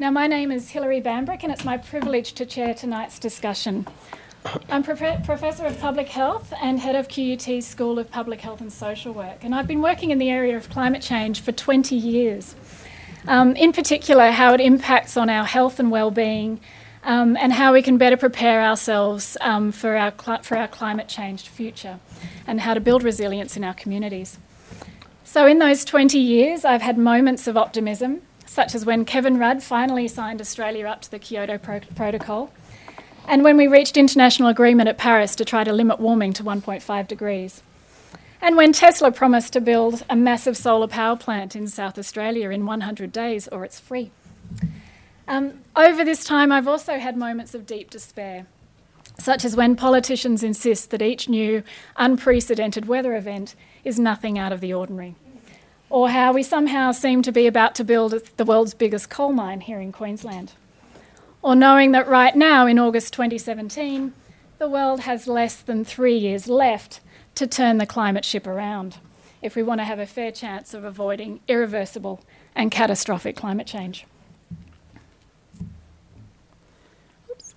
Now, my name is Hilary Bambrick, and it's my privilege to chair tonight's discussion. I'm Prof- Professor of Public Health and Head of QUT's School of Public Health and Social Work, and I've been working in the area of climate change for 20 years. Um, in particular, how it impacts on our health and well-being, um, and how we can better prepare ourselves um, for, our cl- for our climate changed future, and how to build resilience in our communities. So, in those 20 years, I've had moments of optimism such as when Kevin Rudd finally signed Australia up to the Kyoto Pro- Protocol, and when we reached international agreement at Paris to try to limit warming to 1.5 degrees, and when Tesla promised to build a massive solar power plant in South Australia in 100 days or it's free. Um, over this time, I've also had moments of deep despair, such as when politicians insist that each new unprecedented weather event is nothing out of the ordinary or how we somehow seem to be about to build the world's biggest coal mine here in Queensland. Or knowing that right now, in August 2017, the world has less than three years left to turn the climate ship around if we want to have a fair chance of avoiding irreversible and catastrophic climate change. Oops.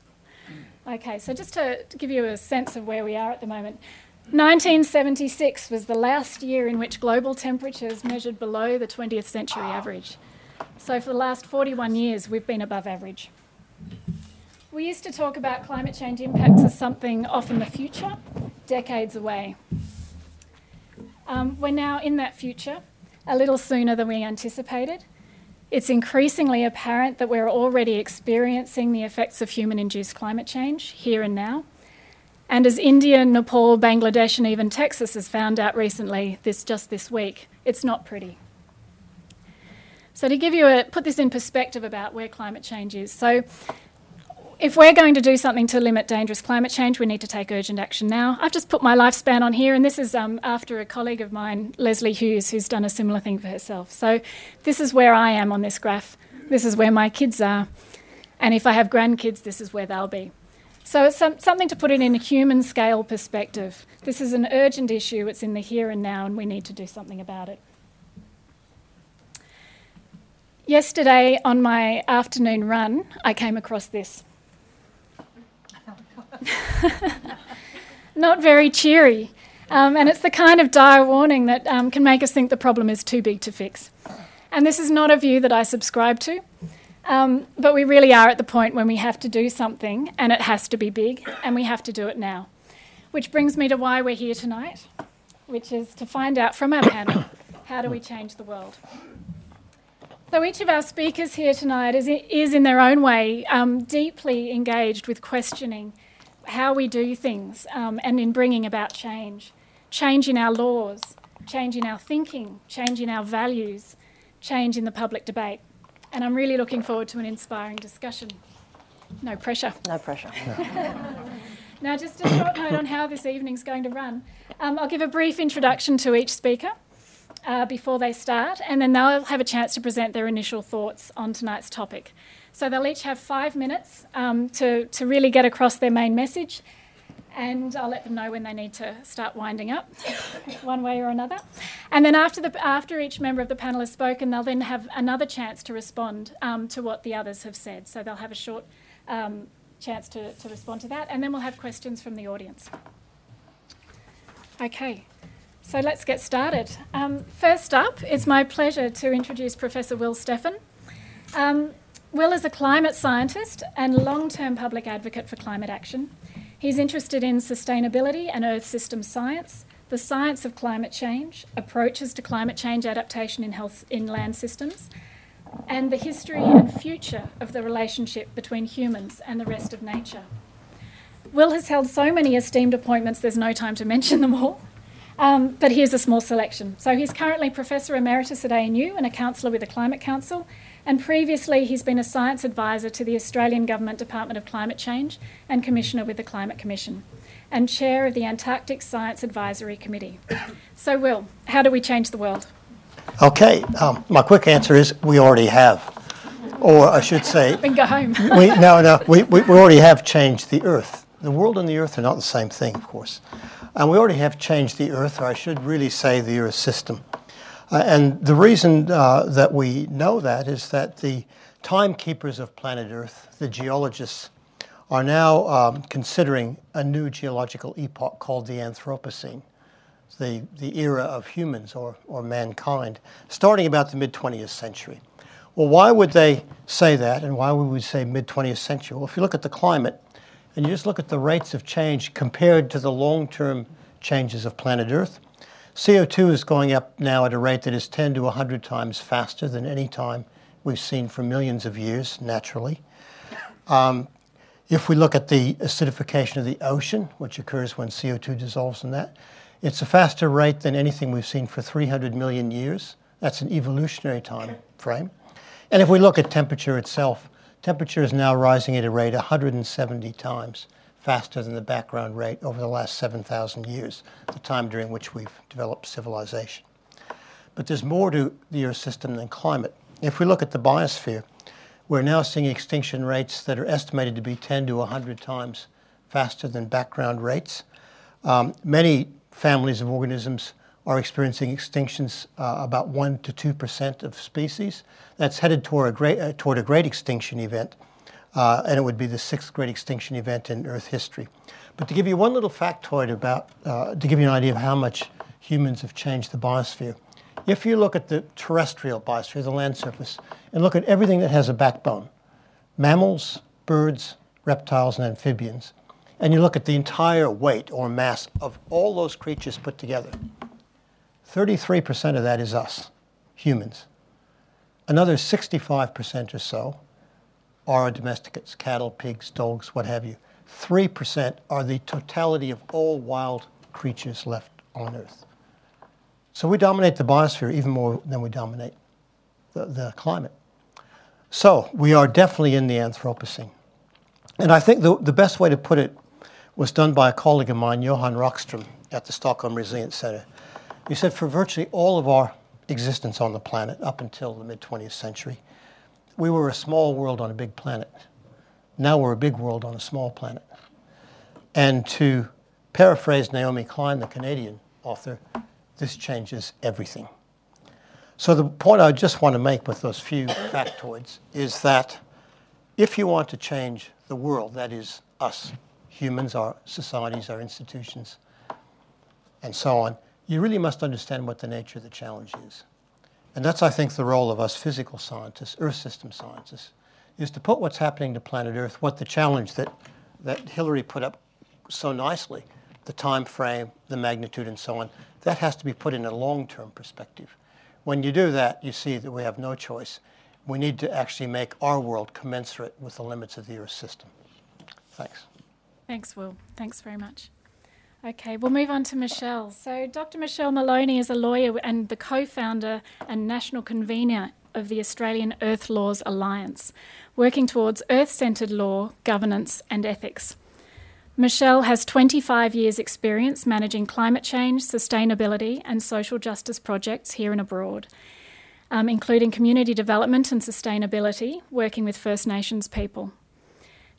Okay, so just to, to give you a sense of where we are at the moment, 1976 was the last year in which global temperatures measured below the 20th century average. So, for the last 41 years, we've been above average. We used to talk about climate change impacts as something off in the future, decades away. Um, we're now in that future, a little sooner than we anticipated. It's increasingly apparent that we're already experiencing the effects of human induced climate change here and now. And as India, Nepal, Bangladesh, and even Texas has found out recently, this just this week, it's not pretty. So to give you a put this in perspective about where climate change is. So if we're going to do something to limit dangerous climate change, we need to take urgent action now. I've just put my lifespan on here, and this is um, after a colleague of mine, Lesley Hughes, who's done a similar thing for herself. So this is where I am on this graph. This is where my kids are. And if I have grandkids, this is where they'll be. So it's some, something to put it in a human scale perspective. This is an urgent issue, it's in the here and now, and we need to do something about it. Yesterday, on my afternoon run, I came across this. Not very cheery. Um, and it's the kind of dire warning that um, can make us think the problem is too big to fix. And this is not a view that I subscribe to. Um, but we really are at the point when we have to do something and it has to be big and we have to do it now. Which brings me to why we're here tonight, which is to find out from our panel how do we change the world. So each of our speakers here tonight is, is in their own way um, deeply engaged with questioning how we do things um, and in bringing about change. Change in our laws, change in our thinking, change in our values, change in the public debate and I'm really looking forward to an inspiring discussion. No pressure. No pressure. now, just a short note on how this evening's going to run. Um, I'll give a brief introduction to each speaker uh, before they start, and then they'll have a chance to present their initial thoughts on tonight's topic. So they'll each have five minutes um, to, to really get across their main message, and I'll let them know when they need to start winding up, one way or another. And then after, the, after each member of the panel has spoken, they'll then have another chance to respond um, to what the others have said. So they'll have a short um, chance to, to respond to that, and then we'll have questions from the audience. Okay, so let's get started. Um, first up, it's my pleasure to introduce Professor Will Steffen. Um, Will is a climate scientist and long term public advocate for climate action. He's interested in sustainability and Earth system science, the science of climate change, approaches to climate change adaptation in, health, in land systems, and the history and future of the relationship between humans and the rest of nature. Will has held so many esteemed appointments, there's no time to mention them all. Um, but here's a small selection. So he's currently Professor Emeritus at ANU and a counsellor with the Climate Council, and previously he's been a science advisor to the Australian Government Department of Climate Change and Commissioner with the Climate Commission, and chair of the Antarctic Science Advisory Committee. So, Will, how do we change the world? Okay, um, my quick answer is we already have. Or I should say, we go home. we, no, no, we, we already have changed the Earth. The world and the Earth are not the same thing, of course. And we already have changed the Earth, or I should really say the Earth system. Uh, and the reason uh, that we know that is that the timekeepers of planet Earth, the geologists, are now um, considering a new geological epoch called the Anthropocene, the, the era of humans or, or mankind, starting about the mid 20th century. Well, why would they say that, and why would we say mid 20th century? Well, if you look at the climate, and you just look at the rates of change compared to the long term changes of planet Earth, CO2 is going up now at a rate that is 10 to 100 times faster than any time we've seen for millions of years, naturally. Um, if we look at the acidification of the ocean, which occurs when CO2 dissolves in that, it's a faster rate than anything we've seen for 300 million years. That's an evolutionary time frame. And if we look at temperature itself, temperature is now rising at a rate 170 times faster than the background rate over the last 7,000 years, the time during which we've developed civilization. But there's more to the Earth system than climate. If we look at the biosphere, we're now seeing extinction rates that are estimated to be 10 to 100 times faster than background rates. Um, many families of organisms are experiencing extinctions uh, about 1 to 2 percent of species. That's headed toward a great, uh, toward a great extinction event, uh, and it would be the sixth great extinction event in Earth history. But to give you one little factoid about, uh, to give you an idea of how much humans have changed the biosphere, if you look at the terrestrial biosphere, the land surface, and look at everything that has a backbone mammals, birds, reptiles, and amphibians and you look at the entire weight or mass of all those creatures put together, 33% of that is us, humans. Another 65% or so are domesticates, cattle, pigs, dogs, what have you. 3% are the totality of all wild creatures left on Earth. So we dominate the biosphere even more than we dominate the, the climate. So we are definitely in the Anthropocene. And I think the, the best way to put it was done by a colleague of mine, Johan Rockström, at the Stockholm Resilience Center. He said for virtually all of our existence on the planet up until the mid 20th century, we were a small world on a big planet. Now we're a big world on a small planet. And to paraphrase Naomi Klein, the Canadian author, this changes everything. So, the point I just want to make with those few factoids is that if you want to change the world, that is us, humans, our societies, our institutions, and so on, you really must understand what the nature of the challenge is. And that's, I think, the role of us physical scientists, Earth system scientists, is to put what's happening to planet Earth, what the challenge that, that Hilary put up so nicely, the time frame, the magnitude, and so on, that has to be put in a long-term perspective. When you do that, you see that we have no choice. We need to actually make our world commensurate with the limits of the Earth system. Thanks. Thanks, Will. Thanks very much. Okay, we'll move on to Michelle. So, Dr. Michelle Maloney is a lawyer and the co founder and national convener of the Australian Earth Laws Alliance, working towards earth centred law, governance, and ethics. Michelle has 25 years' experience managing climate change, sustainability, and social justice projects here and abroad, um, including community development and sustainability, working with First Nations people.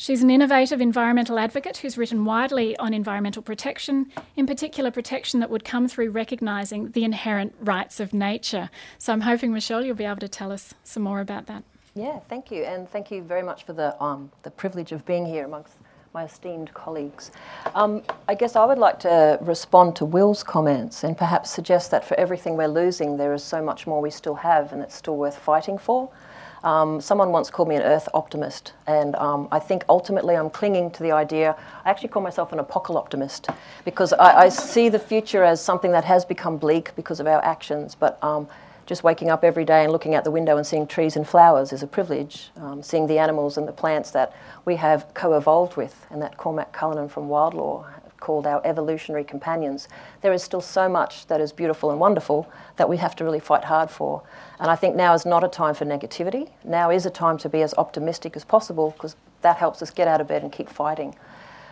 She's an innovative environmental advocate who's written widely on environmental protection, in particular, protection that would come through recognising the inherent rights of nature. So I'm hoping, Michelle, you'll be able to tell us some more about that. Yeah, thank you. And thank you very much for the, um, the privilege of being here amongst my esteemed colleagues. Um, I guess I would like to respond to Will's comments and perhaps suggest that for everything we're losing, there is so much more we still have and it's still worth fighting for. Um, someone once called me an earth optimist, and um, I think ultimately I'm clinging to the idea. I actually call myself an apocalyptimist because I, I see the future as something that has become bleak because of our actions, but um, just waking up every day and looking out the window and seeing trees and flowers is a privilege. Um, seeing the animals and the plants that we have co evolved with, and that Cormac Cullinan from Wildlaw called our evolutionary companions, there is still so much that is beautiful and wonderful that we have to really fight hard for. And I think now is not a time for negativity. Now is a time to be as optimistic as possible because that helps us get out of bed and keep fighting.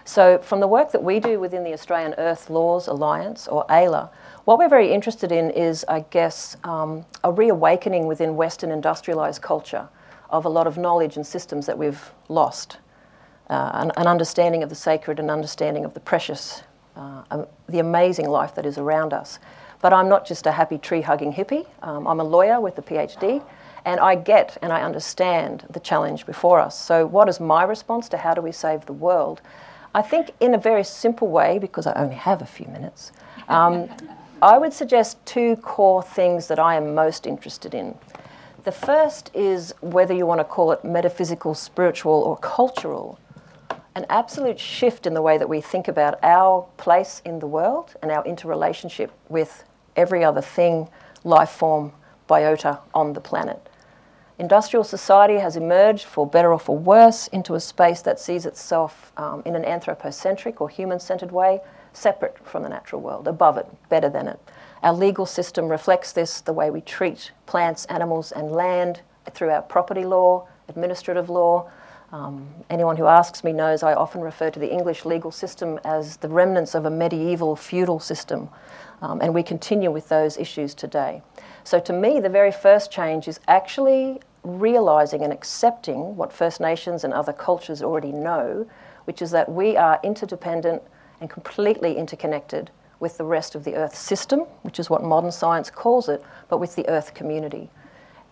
So, from the work that we do within the Australian Earth Laws Alliance, or AELA, what we're very interested in is, I guess, um, a reawakening within Western industrialised culture of a lot of knowledge and systems that we've lost an, an, understanding of the sacred, an understanding of the precious, uh, um, the amazing life that is around us. But I'm not just a happy tree hugging hippie. Um, I'm a lawyer with a PhD, And I get and I understand the challenge before us. So, what is my response to how do we save the world? I think, in a very simple way, because I only have a few minutes, um, I would suggest two core things that I am most interested in. The first is whether you want to call it metaphysical, spiritual, or cultural, an absolute shift in the way that we think about our place in the world and our interrelationship with every other thing, life form, biota on the planet. Industrial society has emerged, for better or for worse, into a space that sees itself um, in an anthropocentric or human centered way, separate from the natural world, above it, better than it. Our legal system reflects this, the way we treat plants, animals, and land through our property law, administrative law. Um, anyone who asks me knows I often refer to the English legal system as the remnants of a medieval feudal system, um, and we continue with those issues today. So, to me, the very first change is actually realizing and accepting what First Nations and other cultures already know, which is that we are interdependent and completely interconnected with the rest of the Earth system, which is what modern science calls it, but with the Earth community.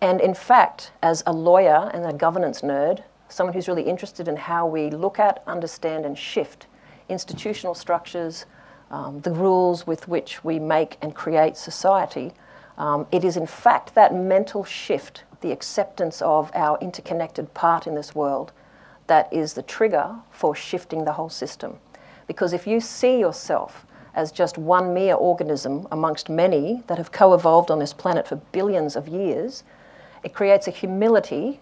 And in fact, as a lawyer and a governance nerd, someone who's really interested in how we look at, understand, and shift institutional structures, um, the rules with which we make and create society, um, it is in fact that mental shift the acceptance of our interconnected part in this world that is the trigger for shifting the whole system. Because if you see yourself as just one mere organism amongst many that have co evolved on this planet for billions of years, it creates a humility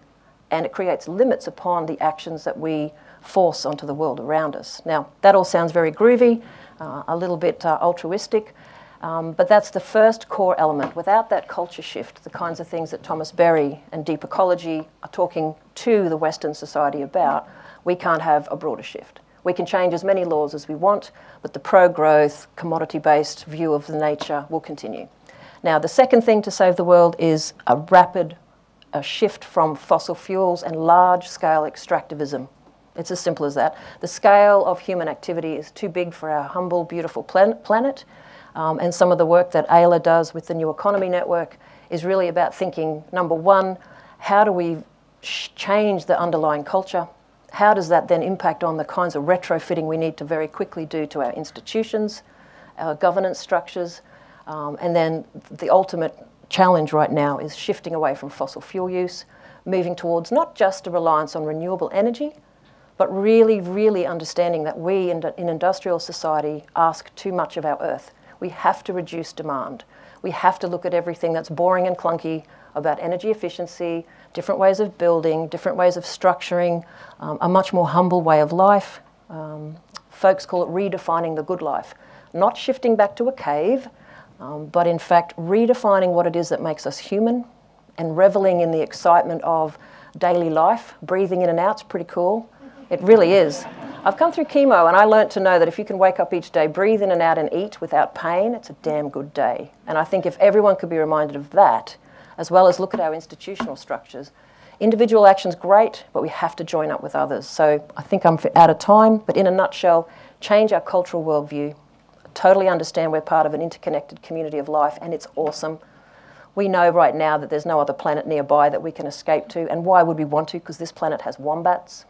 and it creates limits upon the actions that we force onto the world around us. Now, that all sounds very groovy, uh, a little bit uh, altruistic, um, but that's the first core element. Without that culture shift, the kinds of things that Thomas Berry and deep ecology are talking to the Western society about, we can't have a broader shift. We can change as many laws as we want, but the pro growth, commodity based view of the nature will continue. Now, the second thing to save the world is a rapid a shift from fossil fuels and large scale extractivism. It's as simple as that. The scale of human activity is too big for our humble, beautiful plan- planet. Um, and some of the work that AELA does with the New Economy Network is really about thinking number one, how do we change the underlying culture? How does that then impact on the kinds of retrofitting we need to very quickly do to our institutions, our governance structures? Um, and then the ultimate challenge right now is shifting away from fossil fuel use, moving towards not just a reliance on renewable energy, but really, really understanding that we in, in industrial society ask too much of our earth we have to reduce demand. We have to look at everything that's boring and clunky about energy efficiency, different ways of building, different ways of structuring, um, a much more humble way of life. Um, folks call it redefining the good life. Not shifting back to a cave, um, but in fact redefining what it is that makes us human and reveling in the excitement of daily life. Breathing in and out is pretty cool. It really is. I've come through chemo and I learnt to know that if you can wake up each day, breathe in and out, and eat without pain, it's a damn good day. And I think if everyone could be reminded of that, as well as look at our institutional structures, individual action's great, but we have to join up with others. So I think I'm out of time, but in a nutshell, change our cultural worldview, totally understand we're part of an interconnected community of life, and it's awesome. We know right now that there's no other planet nearby that we can escape to, and why would we want to? Because this planet has wombats.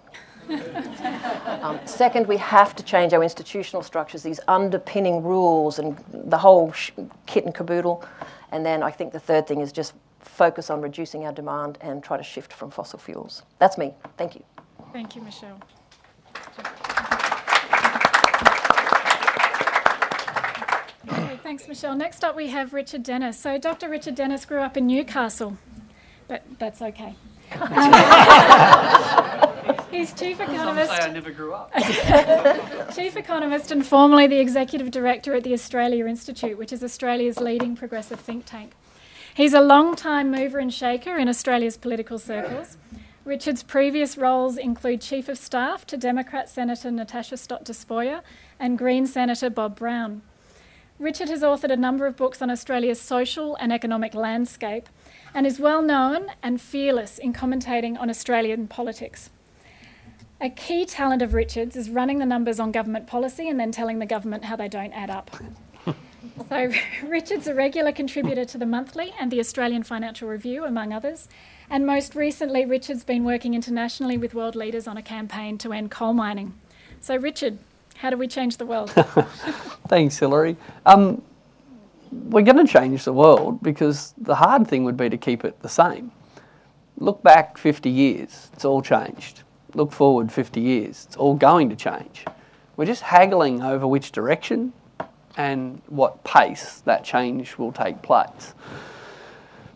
um, second, we have to change our institutional structures, these underpinning rules and the whole sh- kit and caboodle. And then I think the third thing is just focus on reducing our demand and try to shift from fossil fuels. That's me. Thank you. Thank you, Michelle. Thanks, Michelle. Next up, we have Richard Denniss. So, Dr. Richard Denniss grew up in Newcastle, but that's okay. He's chief economist. I never grew up. chief economist and formerly the executive director at the Australia Institute, which is Australia's leading progressive think tank. He's a long-time mover and shaker in Australia's political circles. Richard's previous roles include Chief of Staff to Democrat Senator Natasha Stott Despoja and Green Senator Bob Brown. Richard has authored a number of books on Australia's social and economic landscape and is well known and fearless in commentating on Australian politics. A key talent of Richard's is running the numbers on government policy and then telling the government how they don't add up. So, Richard's a regular contributor to the Monthly and the Australian Financial Review, among others. And most recently, Richard's been working internationally with world leaders on a campaign to end coal mining. So, Richard, how do we change the world? Thanks, Hilary. Um, we're going to change the world because the hard thing would be to keep it the same. Look back 50 years, it's all changed. Look forward 50 years, it's all going to change. We're just haggling over which direction and what pace that change will take place.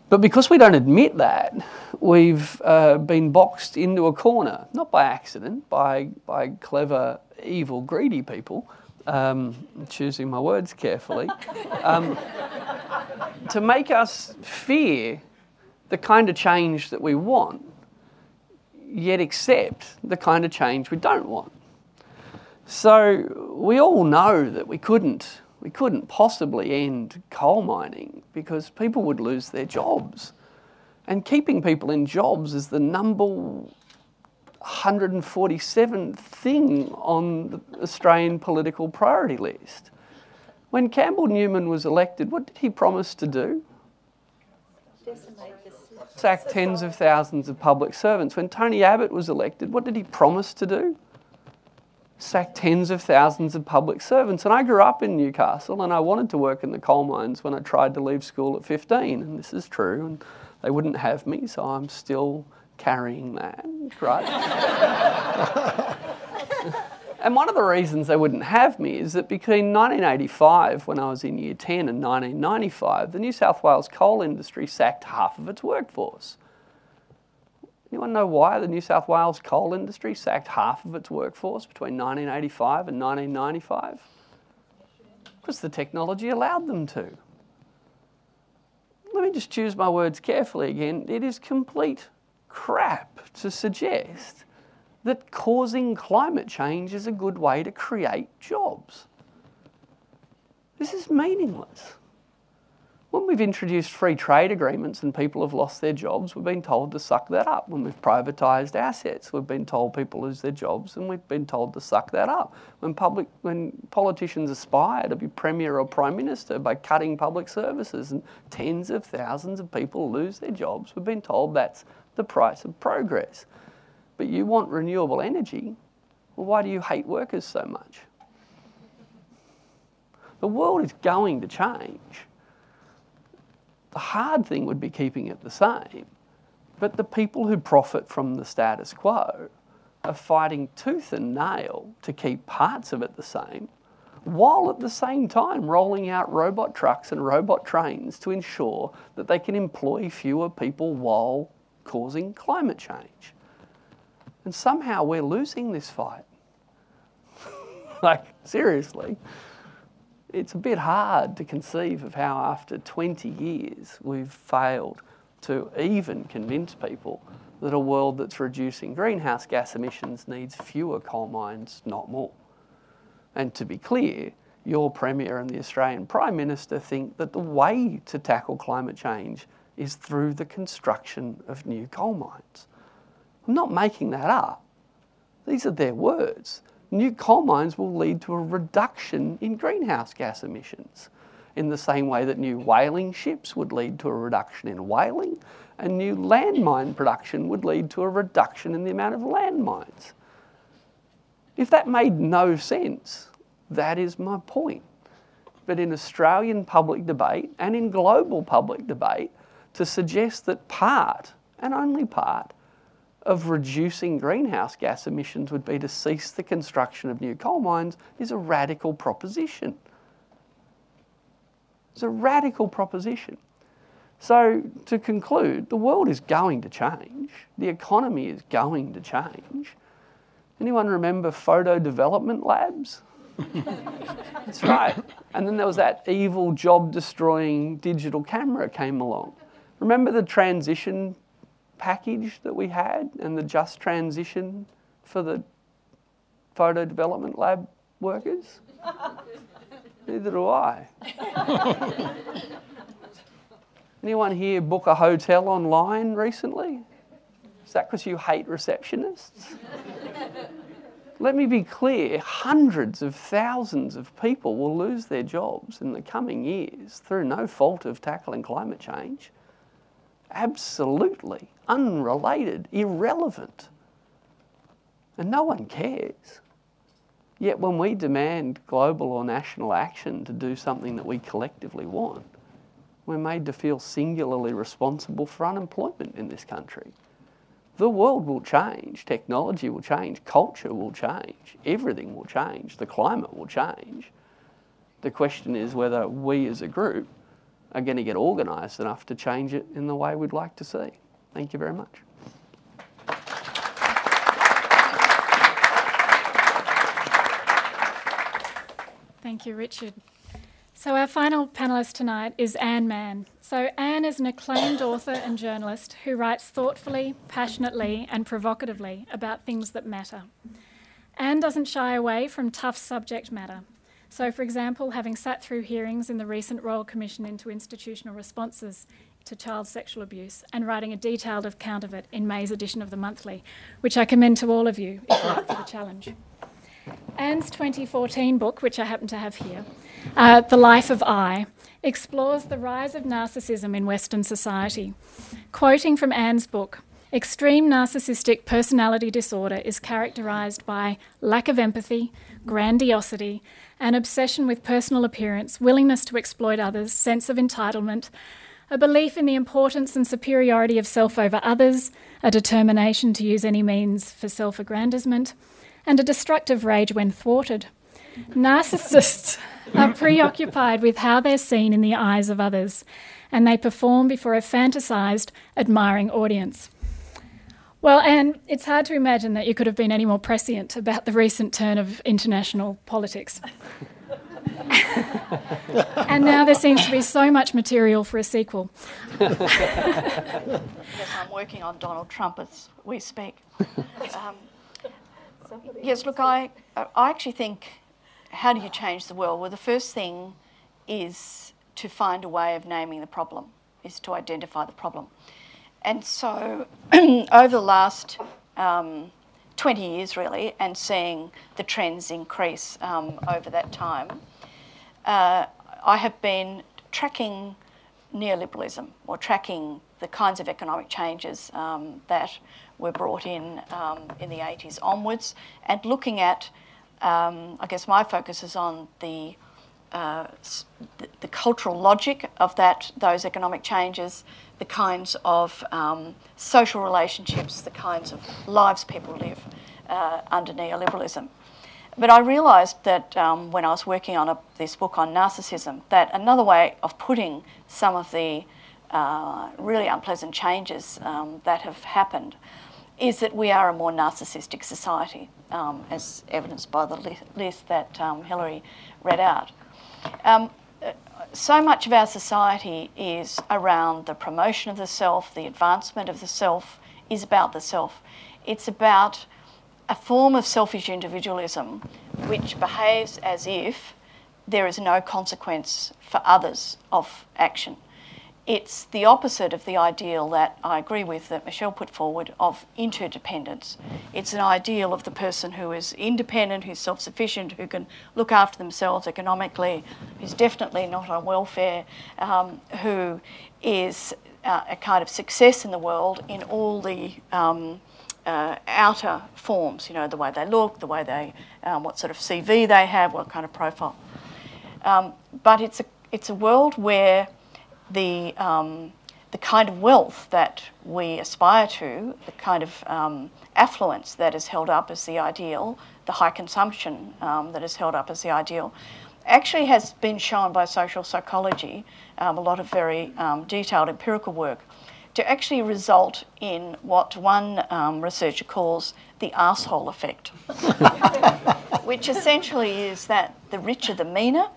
But because we don't admit that, we've uh, been boxed into a corner, not by accident, by, by clever, evil, greedy people, um, choosing my words carefully, um, to make us fear the kind of change that we want, yet accept the kind of change we don't want. So we all know that we couldn't we couldn't possibly end coal mining because people would lose their jobs. And keeping people in jobs is the number 147th thing on the Australian political priority list. When Campbell Newman was elected, what did he promise to do? Sack tens of thousands of public servants. When Tony Abbott was elected, what did he promise to do? Sack tens of thousands of public servants. And I grew up in Newcastle and I wanted to work in the coal mines when I tried to leave school at 15. And this is true. And they wouldn't have me, so I'm still carrying that, right? and one of the reasons they wouldn't have me is that between 1985, when I was in year 10, and 1995, the New South Wales coal industry sacked half of its workforce. Anyone know why the New South Wales coal industry sacked half of its workforce between 1985 and 1995? Because the technology allowed them to. Let me just choose my words carefully again. It is complete crap to suggest that causing climate change is a good way to create jobs. This is meaningless. When we've introduced free trade agreements and people have lost their jobs, we've been told to suck that up. When we've privatised assets, we've been told people lose their jobs and we've been told to suck that up. When, public, when politicians aspire to be Premier or Prime Minister by cutting public services and tens of thousands of people lose their jobs, we've been told that's the price of progress. But you want renewable energy, well, why do you hate workers so much? The world is going to change. The hard thing would be keeping it the same. But the people who profit from the status quo are fighting tooth and nail to keep parts of it the same, while at the same time rolling out robot trucks and robot trains to ensure that they can employ fewer people while causing climate change. And somehow we're losing this fight. like, seriously it's a bit hard to conceive of how after 20 years we've failed to even convince people that a world that's reducing greenhouse gas emissions needs fewer coal mines, not more. And to be clear, your Premier and the Australian Prime Minister think that the way to tackle climate change is through the construction of new coal mines. I'm not making that up. These are their words new coal mines will lead to a reduction in greenhouse gas emissions in the same way that new whaling ships would lead to a reduction in whaling and new landmine production would lead to a reduction in the amount of landmines. If that made no sense, that is my point. But in Australian public debate and in global public debate, to suggest that part, and only part, of reducing greenhouse gas emissions would be to cease the construction of new coal mines is a radical proposition. It's a radical proposition. So, to conclude, the world is going to change, the economy is going to change. Anyone remember photo development labs? That's right. And then there was that evil job destroying digital camera came along. Remember the transition package that we had and the just transition for the photo development lab workers? Neither do I. Anyone here book a hotel online recently? Is that because you hate receptionists? let me be clear hundreds of thousands of people will lose their jobs in the coming years through no fault of tackling climate change. Absolutely unrelated, irrelevant. And no one cares. Yet when we demand global or national action to do something that we collectively want, we're made to feel singularly responsible for unemployment in this country. The world will change, technology will change, culture will change, everything will change, the climate will change. The question is whether we as a group are going to get organised enough to change it in the way we'd like to see. Thank you very much. Thank you, Richard. So, our final panellist tonight is Anne Manne. So, Anne is an acclaimed author and journalist who writes thoughtfully, passionately, and provocatively about things that matter. Anne doesn't shy away from tough subject matter. So, for example, having sat through hearings in the recent Royal Commission into Institutional Responses to Child Sexual Abuse and writing a detailed account of it in May's edition of the Monthly, which I commend to all of you if you're up for the challenge. Anne's 2014 book, which I happen to have here, uh, The Life of I, explores the rise of narcissism in Western society. Quoting from Anne's book, extreme narcissistic personality disorder is characterized by lack of empathy, grandiosity, an obsession with personal appearance, willingness to exploit others, sense of entitlement, a belief in the importance and superiority of self over others, a determination to use any means for self aggrandizement, and a destructive rage when thwarted. Narcissists are preoccupied with how they're seen in the eyes of others, and they perform before a fantasized, admiring audience. Well, and it's hard to imagine that you could have been any more prescient about the recent turn of international politics. and now there seems to be so much material for a sequel. yes, I'm working on Donald Trump as we speak. Um, yes, look, I, I actually think how do you change the world? Well, the first thing is to find a way of naming the problem, is to identify the problem. And so, over the last um, 20 years, really, and seeing the trends increase um, over that time, uh, I have been tracking neoliberalism or tracking the kinds of economic changes um, that were brought in um, in the 80s onwards and looking at, um, I guess my focus is on the, uh, the, the, cultural logic of that those economic changes, the kinds of um, social relationships, the kinds of lives people live uh, under neoliberalism. But I realised that um, when I was working on a, this book on narcissism, that another way of putting some of the uh, really unpleasant changes um, that have happened is that we are a more narcissistic society, um, as evidenced by the list that um, Hilary read out. So much of our society is around the promotion of the self, the advancement of the self, is about the self. It's about a form of selfish individualism which behaves as if there is no consequence for others of action. It's the opposite of the ideal that I agree with that Michelle put forward of interdependence. It's an ideal of the person who is independent, who's self sufficient, who can look after themselves economically, who's definitely not on welfare, um, who is uh, a kind of success in the world in all the um, uh, outer forms, you know, the way they look, the way they, um, what sort of CV they have, what kind of profile. Um, but it's a, it's a world where the, um, the kind of wealth that we aspire to, the kind of um, affluence that is held up as the ideal, the high consumption um, that is held up as the ideal, actually has been shown by social psychology, um, a lot of very detailed empirical work, to actually result in what one um, researcher calls the asshole effect, which essentially is that the richer the meaner,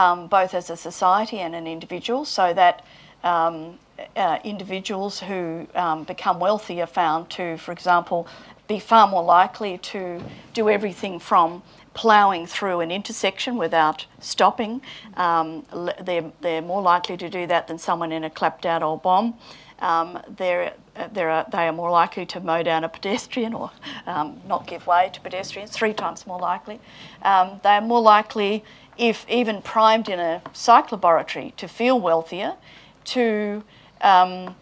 um, both as a society and an individual, so that um, uh, individuals who um, become wealthy are found to, for example, be far more likely to do everything from ploughing through an intersection without stopping. Um, they're, they're more likely to do that than someone in a clapped out old bomb. um, they're, they're, uh, they are more likely to mow down a pedestrian or um, not give way to pedestrians, three times more likely. Um, they are more likely, if even primed in a psych laboratory, to feel wealthier, to um,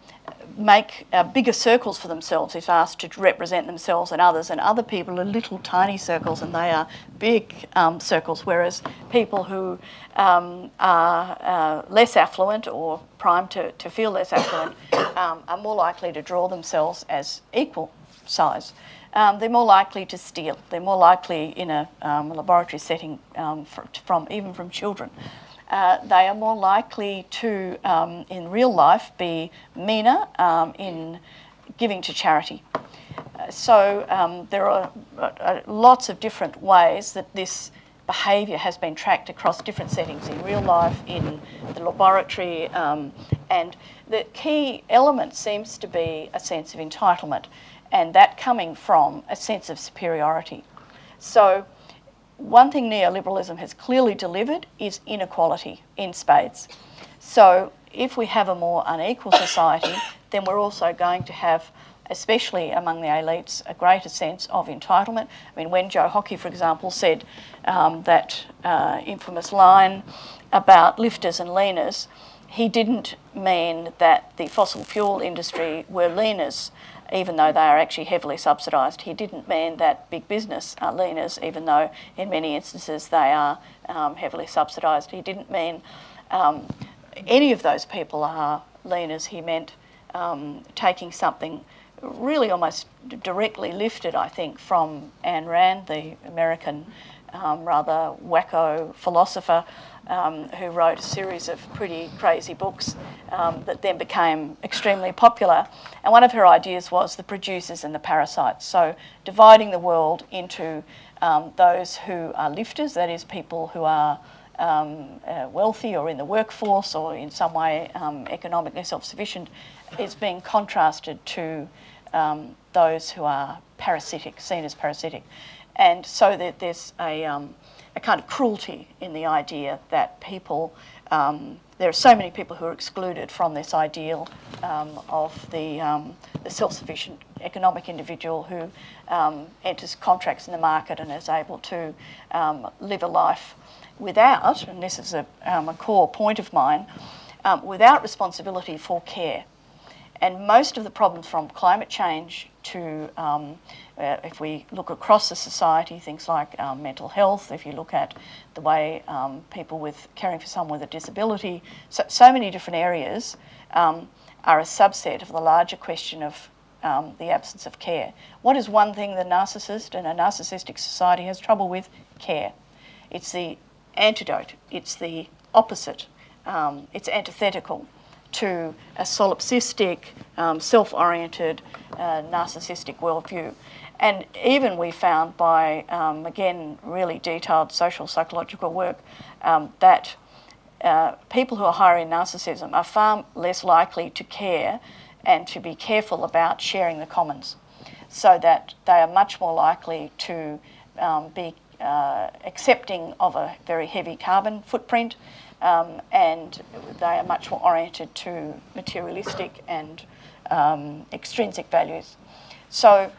make uh, bigger circles for themselves if asked to represent themselves and others, and other people are little tiny circles and they are big um, circles, whereas people who um, are uh, less affluent or primed to, to feel less affluent um, are more likely to draw themselves as equal size. Um, they're more likely to steal. They're more likely in a, um, laboratory setting um, from even from children uh, they are more likely to, um, in real life, be meaner um, in giving to charity. Uh, so there are uh, uh, lots of different ways that this behaviour has been tracked across different settings in real life, in the laboratory, um, and the key element seems to be a sense of entitlement, and that coming from a sense of superiority. So one thing neoliberalism has clearly delivered is inequality in spades. So if we have a more unequal society, then we're also going to have, especially among the elites, a greater sense of entitlement. I mean, when Joe Hockey, for example, said um, that uh, infamous line about lifters and leaners, he didn't mean that the fossil fuel industry were leaners even though they are actually heavily subsidised. He didn't mean that big business are leaners, even though in many instances they are um, heavily subsidised. He didn't mean um, any of those people are leaners. He meant um, taking something really almost directly lifted, I think, from Ayn Rand, the American um, rather wacko philosopher um, who wrote a series of pretty crazy books um, that then became extremely popular. And one of her ideas was the producers and the parasites. So dividing the world into um, those who are lifters, that is, people who are um, uh, wealthy or in the workforce or in some way um, economically self-sufficient, is being contrasted to um, those who are parasitic, seen as parasitic. And so that there's a a kind of cruelty in the idea that people, um, there are so many people who are excluded from this ideal um, of the, um, the self-sufficient economic individual who um, enters contracts in the market and is able to um, live a life without, and this is a, um, a core point of mine, without responsibility for care. And most of the problems from climate change to, um, uh, if we look across the society, things like um, mental health, if you look at the way um, people with caring for someone with a disability, so, so many different areas um, are a subset of the larger question of um, the absence of care. What is one thing the narcissist and a narcissistic society has trouble with? Care. It's the antidote, it's the opposite, um, it's antithetical to a solipsistic, um, self oriented, uh, narcissistic worldview. And even we found by, um, again, really detailed social psychological work um, that uh, people who are higher in narcissism are far less likely to care and to be careful about sharing the commons, so that they are much more likely to um, be uh, accepting of a very heavy carbon footprint um, and they are much more oriented to materialistic and um, extrinsic values. So,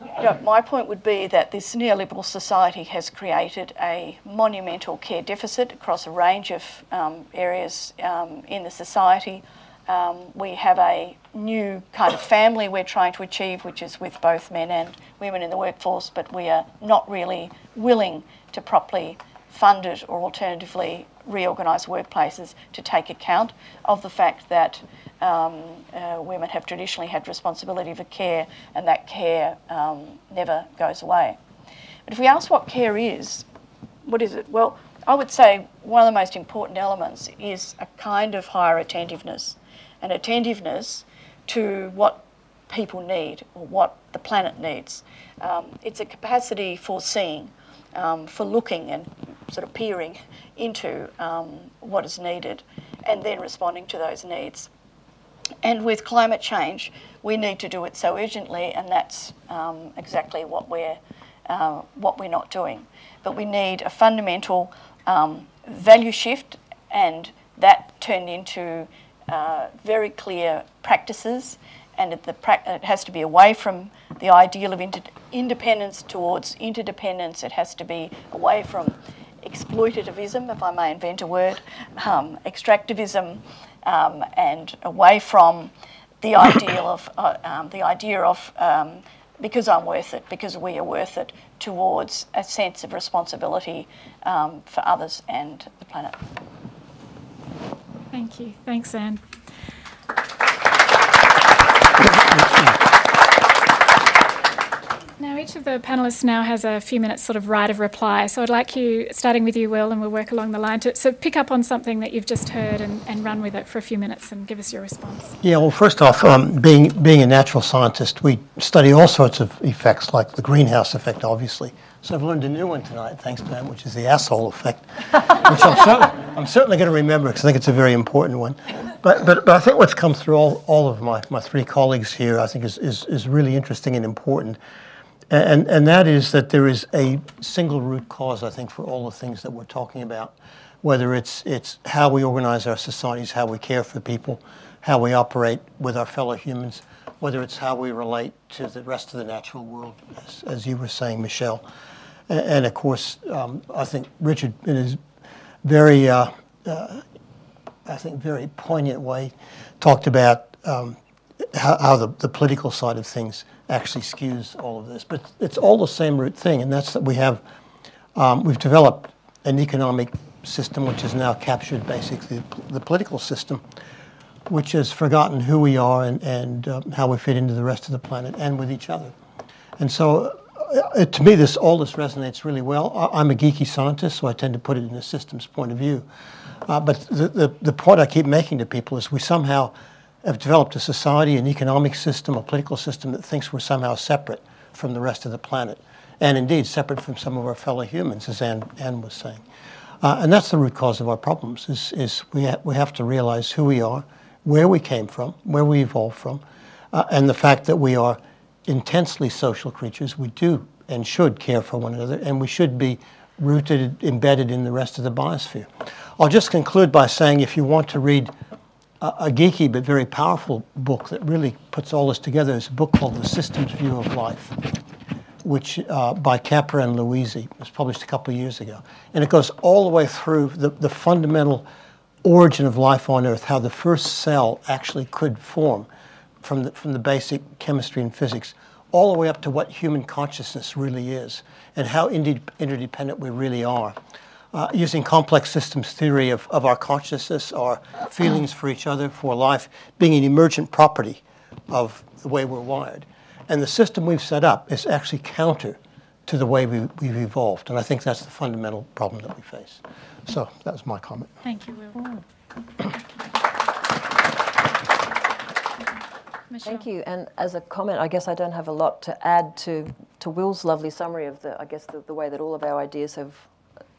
you know, my point would be that this neoliberal society has created a monumental care deficit across a range of um, areas um, in the society. Um, we have a new kind of family we're trying to achieve, which is with both men and women in the workforce, but we are not really willing to properly fund it or alternatively reorganise workplaces to take account of the fact that um, uh, women have traditionally had responsibility for care and that care um, never goes away. But if we ask what care is, what is it? Well, I would say one of the most important elements is a kind of higher attentiveness, an attentiveness to what people need or what the planet needs. Um, it's a capacity for seeing, um, for looking and sort of peering into um, what is needed and then responding to those needs. And with climate change, we need to do it so urgently, and that's um, exactly what we're uh, what we're not doing. But we need a fundamental um, value shift, and that turned into uh, very clear practices, and it, pra- it, has to be away from the ideal of independence towards interdependence. It has to be away from exploitativism, if I may invent a word, um, extractivism, um, and away from the ideal of uh, um, the idea of um, because I'm worth it, because we are worth it, towards a sense of responsibility um, for others and the planet. Thank you. Thanks, Anne. Now, each of the panelists now has a few minutes sort of right of reply. So I'd like you, starting with you, Will, and we'll work along the line, to so pick up on something that you've just heard and, and run with it for a few minutes and give us your response. Yeah, well, first off, um, being, being a natural scientist, we study all sorts of effects, like the greenhouse effect, obviously. So I've learned a new one tonight, thanks to them, which is the asshole effect, which I'm, I'm certainly going to remember because I think it's a very important one. But, but, but I think what's come through all, all of my, my three colleagues here, I think, is, is, is really interesting and important. And, and that is that there is a single root cause, I think, for all the things that we're talking about, whether it's, it's how we organize our societies, how we care for people, how we operate with our fellow humans, whether it's how we relate to the rest of the natural world, as, as you were saying, Michelle. And, and of course, um, I think Richard, in his very, uh, uh, I think, very poignant way, talked about um, how, how the, the political side of things actually skews all of this. But it's all the same root thing, and that's that we have um, we've developed an economic system which has now captured basically the political system, which has forgotten who we are and, and uh, how we fit into the rest of the planet and with each other. And so, uh, to me, this all this resonates really well. I'm a geeky scientist, so I tend to put it in a systems point of view. Uh, but the, the, the point I keep making to people is we somehow have developed a society, an economic system, a political system that thinks we're somehow separate from the rest of the planet, and indeed separate from some of our fellow humans, as Anne, Anne was saying. Uh, and that's the root cause of our problems, is, is we, ha- we have to realize who we are, where we came from, where we evolved from, uh, and the fact that we are intensely social creatures. We do and should care for one another, and we should be rooted, embedded in the rest of the biosphere. I'll just conclude by saying if you want to read a, a, geeky but very powerful book that really puts all this together is a book called The Systems View of Life, which uh, by Capra and Luisi was published a couple of years ago. And it goes all the way through the, the fundamental origin of life on Earth, how the first cell actually could form from the, from the basic chemistry and physics, all the way up to what human consciousness really is and how interdependent we really are uh, using complex systems theory of, of our consciousness, our feelings for each other, for life, being an emergent property of the way we're wired. And the system we've set up is actually counter to the way we, we've evolved. And I think that's the fundamental problem that we face. So that was my comment. Thank you, Will. Thank you. And as a comment, I guess I don't have a lot to add to, to Will's lovely summary of the, I guess, the, the way that all of our ideas have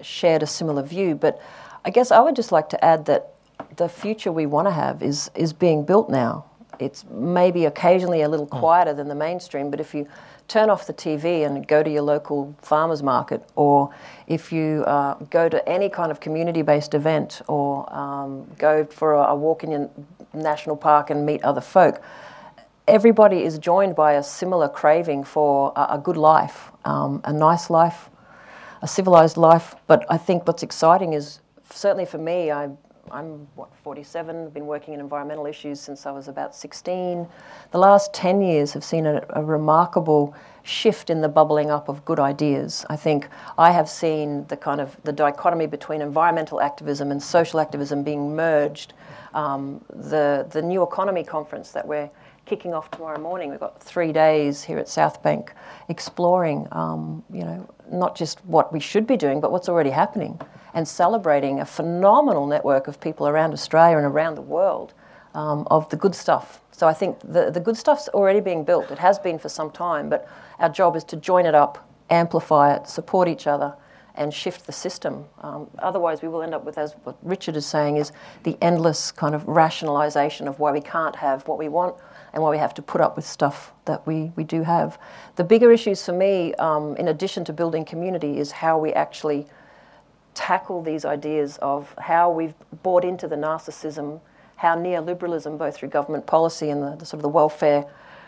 shared a similar view. But I guess I would just like to add that the future we want to have is, is being built now. It's maybe occasionally a little hmm. quieter than the mainstream, but if you turn off the TV and go to your local farmer's market, or if you uh, go to any kind of community based event, or um, go for a, a walk in your national park and meet other folk, everybody is joined by a similar craving for a, a good life, um, a nice life, a civilized life. But I think what's exciting is certainly for me, I, I'm what 47, been working in environmental issues since I was about 16. The last 10 years have seen a, a remarkable shift in the bubbling up of good ideas. I think I have seen the kind of the dichotomy between environmental activism and social activism being merged. Um, the the new economy conference that we're kicking off tomorrow morning. We've got three days here at South Bank exploring, um, you know, not just what we should be doing, but what's already happening, and celebrating a phenomenal network of people around Australia and around the world um, of the good stuff. So I think the, the good stuff's already being built. It has been for some time, but our job is to join it up, amplify it, support each other, and shift the system. Um, otherwise, we will end up with, as what Richard is saying, is the endless kind of rationalisation of why we can't have what we want and why we have to put up with stuff that we, we do have. The bigger issues for me, um, in addition to building community, is how we actually tackle these ideas of how we've bought into the narcissism, how neoliberalism, both through government policy and the, the sort of the welfare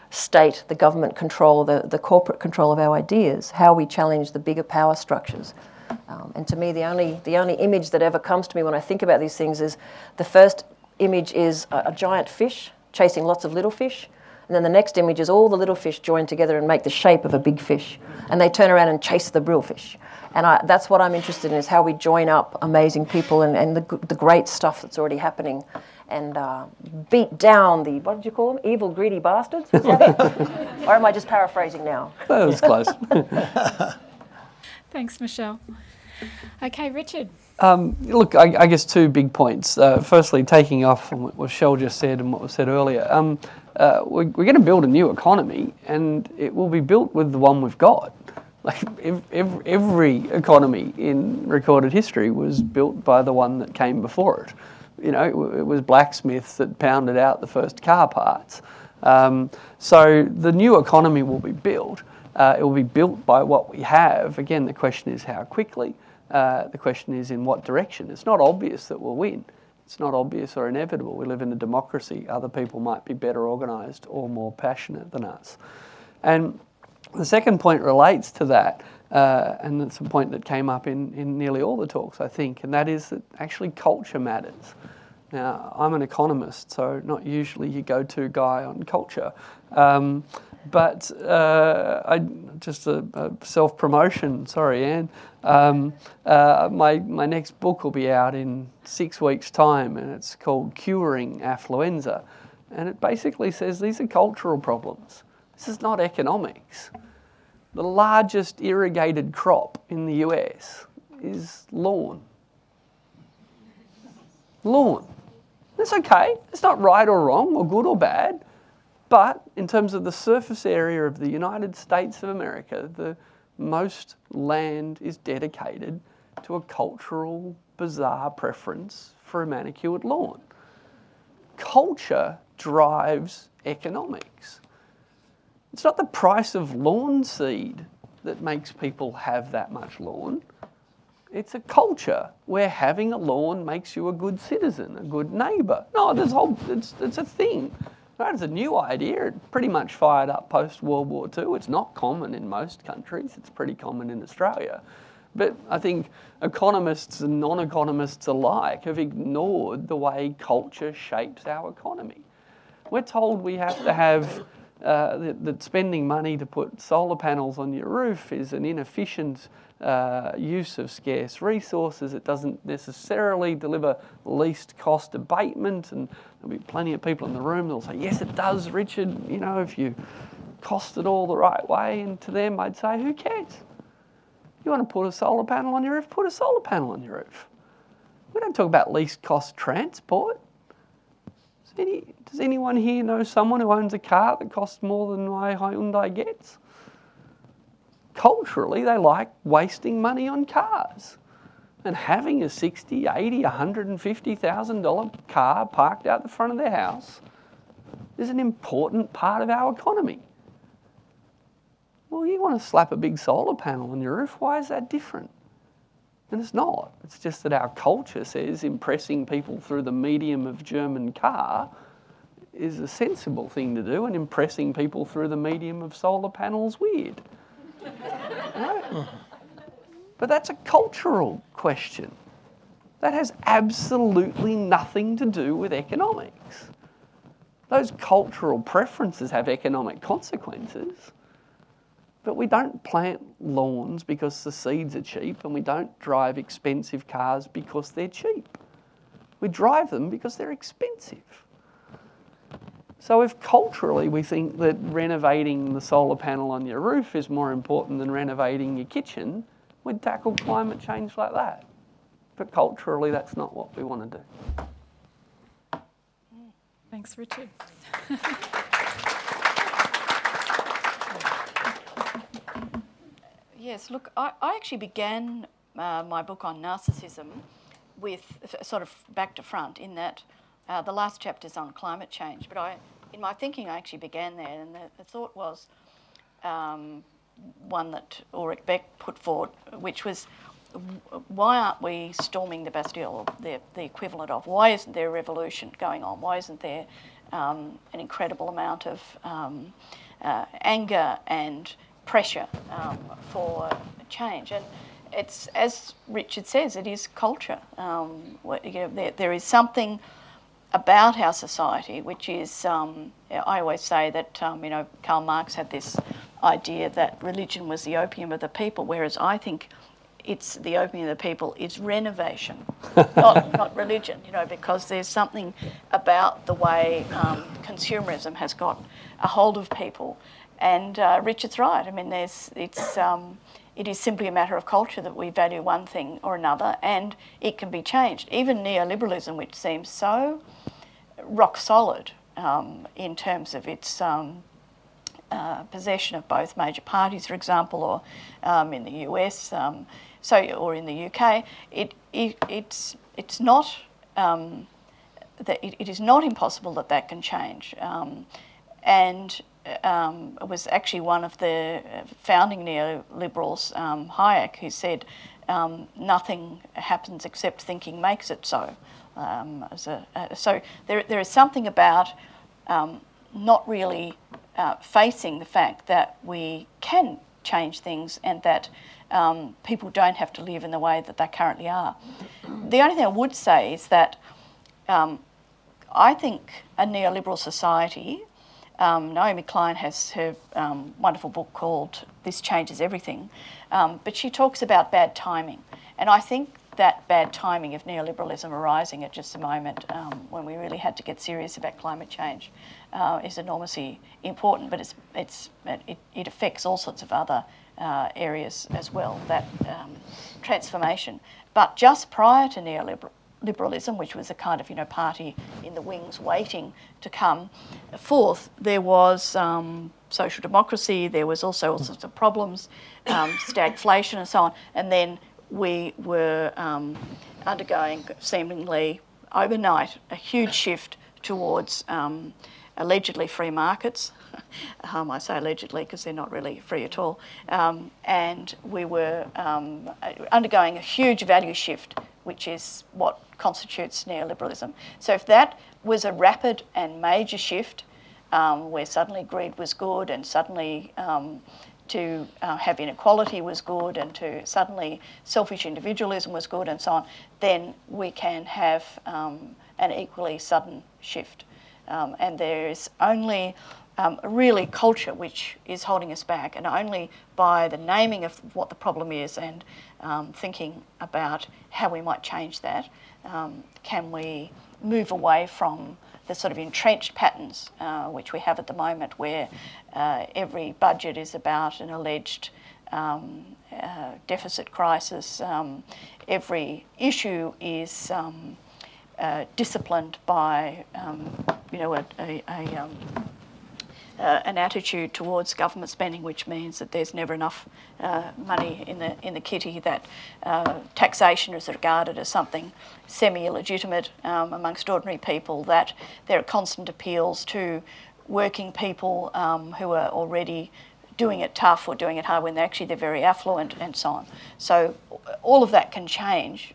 state, the government control, the, the corporate control of our ideas, how we challenge the bigger power structures. Um, and to me, the only, the only image that ever comes to me when I think about these things is the first image is a, a giant fish chasing lots of little fish. And then the next image is all the little fish join together and make the shape of a big fish. And they turn around and chase the real fish. And I, that's what I'm interested in is how we join up amazing people and, and the, the great stuff that's already happening and uh, beat down the, what did you call them? Evil, greedy bastards? or am I just paraphrasing now? That was close. Thanks, Michelle. Okay, Richard. Um, look, I, I, guess two big points. Uh, firstly, taking off from what Michelle just said and what was said earlier, um, uh, we're, we're going to build a new economy, and it will be built with the one we've got. Like every, every economy in recorded history was built by the one that came before it you know, it, was blacksmiths that pounded out the first car parts. Um, so the new economy will be built. Uh, it will be built by what we have. Again, the question is how quickly. Uh, the question is in what direction. It's not obvious that we'll win. It's not obvious or inevitable. We live in a democracy. Other people might be better organised or more passionate than us. And the second point relates to that. Uh, and it's a point that came up in, in nearly all the talks, I think, and that is that actually culture matters. Now, I'm an economist, so not usually your go to guy on culture. Um, but uh, I, just a, a self promotion, sorry, Anne. Um, uh, my, my next book will be out in six weeks' time, and it's called Curing Affluenza. And it basically says these are cultural problems. This is not economics. The largest irrigated crop in the US is lawn. Lawn. That's okay. It's not right or wrong or good or bad. But in terms of the surface area of the United States of America, the most land is dedicated to a cultural, bizarre preference for a manicured lawn. Culture drives economics. It's not the price of lawn seed that makes people have that much lawn. It's a culture where having a lawn makes you a good citizen, a good neighbour. No, this whole it's, it's a thing. Right? It's a new idea. It pretty much fired up post World War II. It's not common in most countries. It's pretty common in Australia. But I think economists and non economists alike have ignored the way culture shapes our economy. We're told we have to have uh, that, that, spending money to put solar panels on your roof is an inefficient uh, use of scarce resources. It doesn't necessarily deliver least cost abatement, and there'll be plenty of people in the room that'll say, Yes, it does, Richard. You know, if you cost it all the right way. And to them, I'd say, Who cares? You want to put a solar panel on your roof? Put a solar panel on your roof. We don't talk about least cost transport. Any, does anyone here know someone who owns a car that costs more than my Hyundai Getz? Culturally, they like wasting money on cars. And having a 60, 80, 150,000 dollar car parked out the front of their house is an important part of our economy. Well, you want to slap a big solar panel on your roof. Why is that different? And it's not. It's just that our culture says impressing people through the medium of German car is a sensible thing to do, and impressing people through the medium of solar panels weird. right? But that's a cultural question. That has absolutely nothing to do with economics. Those cultural preferences have economic consequences. But we don't plant lawns because the seeds are cheap, and we don't drive expensive cars because they're cheap. We drive them because they're expensive. So, if culturally we think that renovating the solar panel on your roof is more important than renovating your kitchen, we'd tackle climate change like that. But culturally, that's not what we want to do. Thanks, Richard. Yes, look, I, I actually began uh, my book on narcissism with sort of back to front in that uh, the last chapter is on climate change, but I, in my thinking, I actually began there, and the, the thought was um, one that Ulrich Beck put forward, which was why aren't we storming the Bastille, the, the equivalent of? Why isn't there a revolution going on? Why isn't there um, an incredible amount of um, uh, anger and pressure um, for change? And it's, as Richard says, it is culture. Um, you know, there, there is something about our society which is, um, I always say that, um, you know, Karl Marx had this idea that religion was the opium of the people, whereas I think it's the opium of the people is renovation, not, not religion, you know, because there's something about the way um, consumerism has got a hold of people. And uh, Richard's right. I mean, there's, it's, um, it is simply a matter of culture that we value one thing or another, and it can be changed. Even neoliberalism, which seems so rock solid um, in terms of its um, uh, possession of both major parties, for example, or um, in the US, um, so or in the UK, it, it it's it's not um, that it, it is not impossible that that can change, um, and um, was actually one of the founding neoliberals, um, Hayek, who said um, nothing happens except thinking makes it so. Um, a, uh, so there, there is something about not really uh, facing the fact that we can change things and that um, people don't have to live in the way that they currently are. The only thing I would say is that um, I think a neoliberal society, um, Naomi Klein has her um, wonderful book called This Changes Everything, um, but she talks about bad timing. And I think that bad timing of neoliberalism arising at just a moment um, when we really had to get serious about climate change uh, is enormously important, but it's, it's, it, it affects all sorts of other uh, areas as well, that um, transformation. But just prior to neoliberalism, which was a kind of you know party in the wings waiting to come forth, there was um, social democracy. There was also all sorts of problems, um, stagflation, and so on. And then we were um, undergoing seemingly overnight a huge shift towards um, allegedly free markets. Um, I say allegedly because they're not really free at all. Um, and we were um, undergoing a huge value shift, which is what constitutes neoliberalism. So if that was a rapid and major shift, um, where suddenly greed was good and suddenly um, to uh, have inequality was good and to suddenly selfish individualism was good and so on, then we can have um, an equally sudden shift. Um, and there is only um, really culture which is holding us back, and only by the naming of what the problem is and um, thinking about how we might change that um, can we move away from the sort of entrenched patterns uh, which we have at the moment, where uh, every budget is about an alleged um, uh, deficit crisis, um, every issue is um, uh, disciplined by, um, you know, a, a, a um, uh, an attitude towards government spending, which means that there's never enough uh, money in the in the kitty. That uh, taxation is regarded as something semi-illegitimate um, amongst ordinary people. That there are constant appeals to working people um, who are already doing it tough or doing it hard when they're actually they're very affluent and so on. So all of that can change,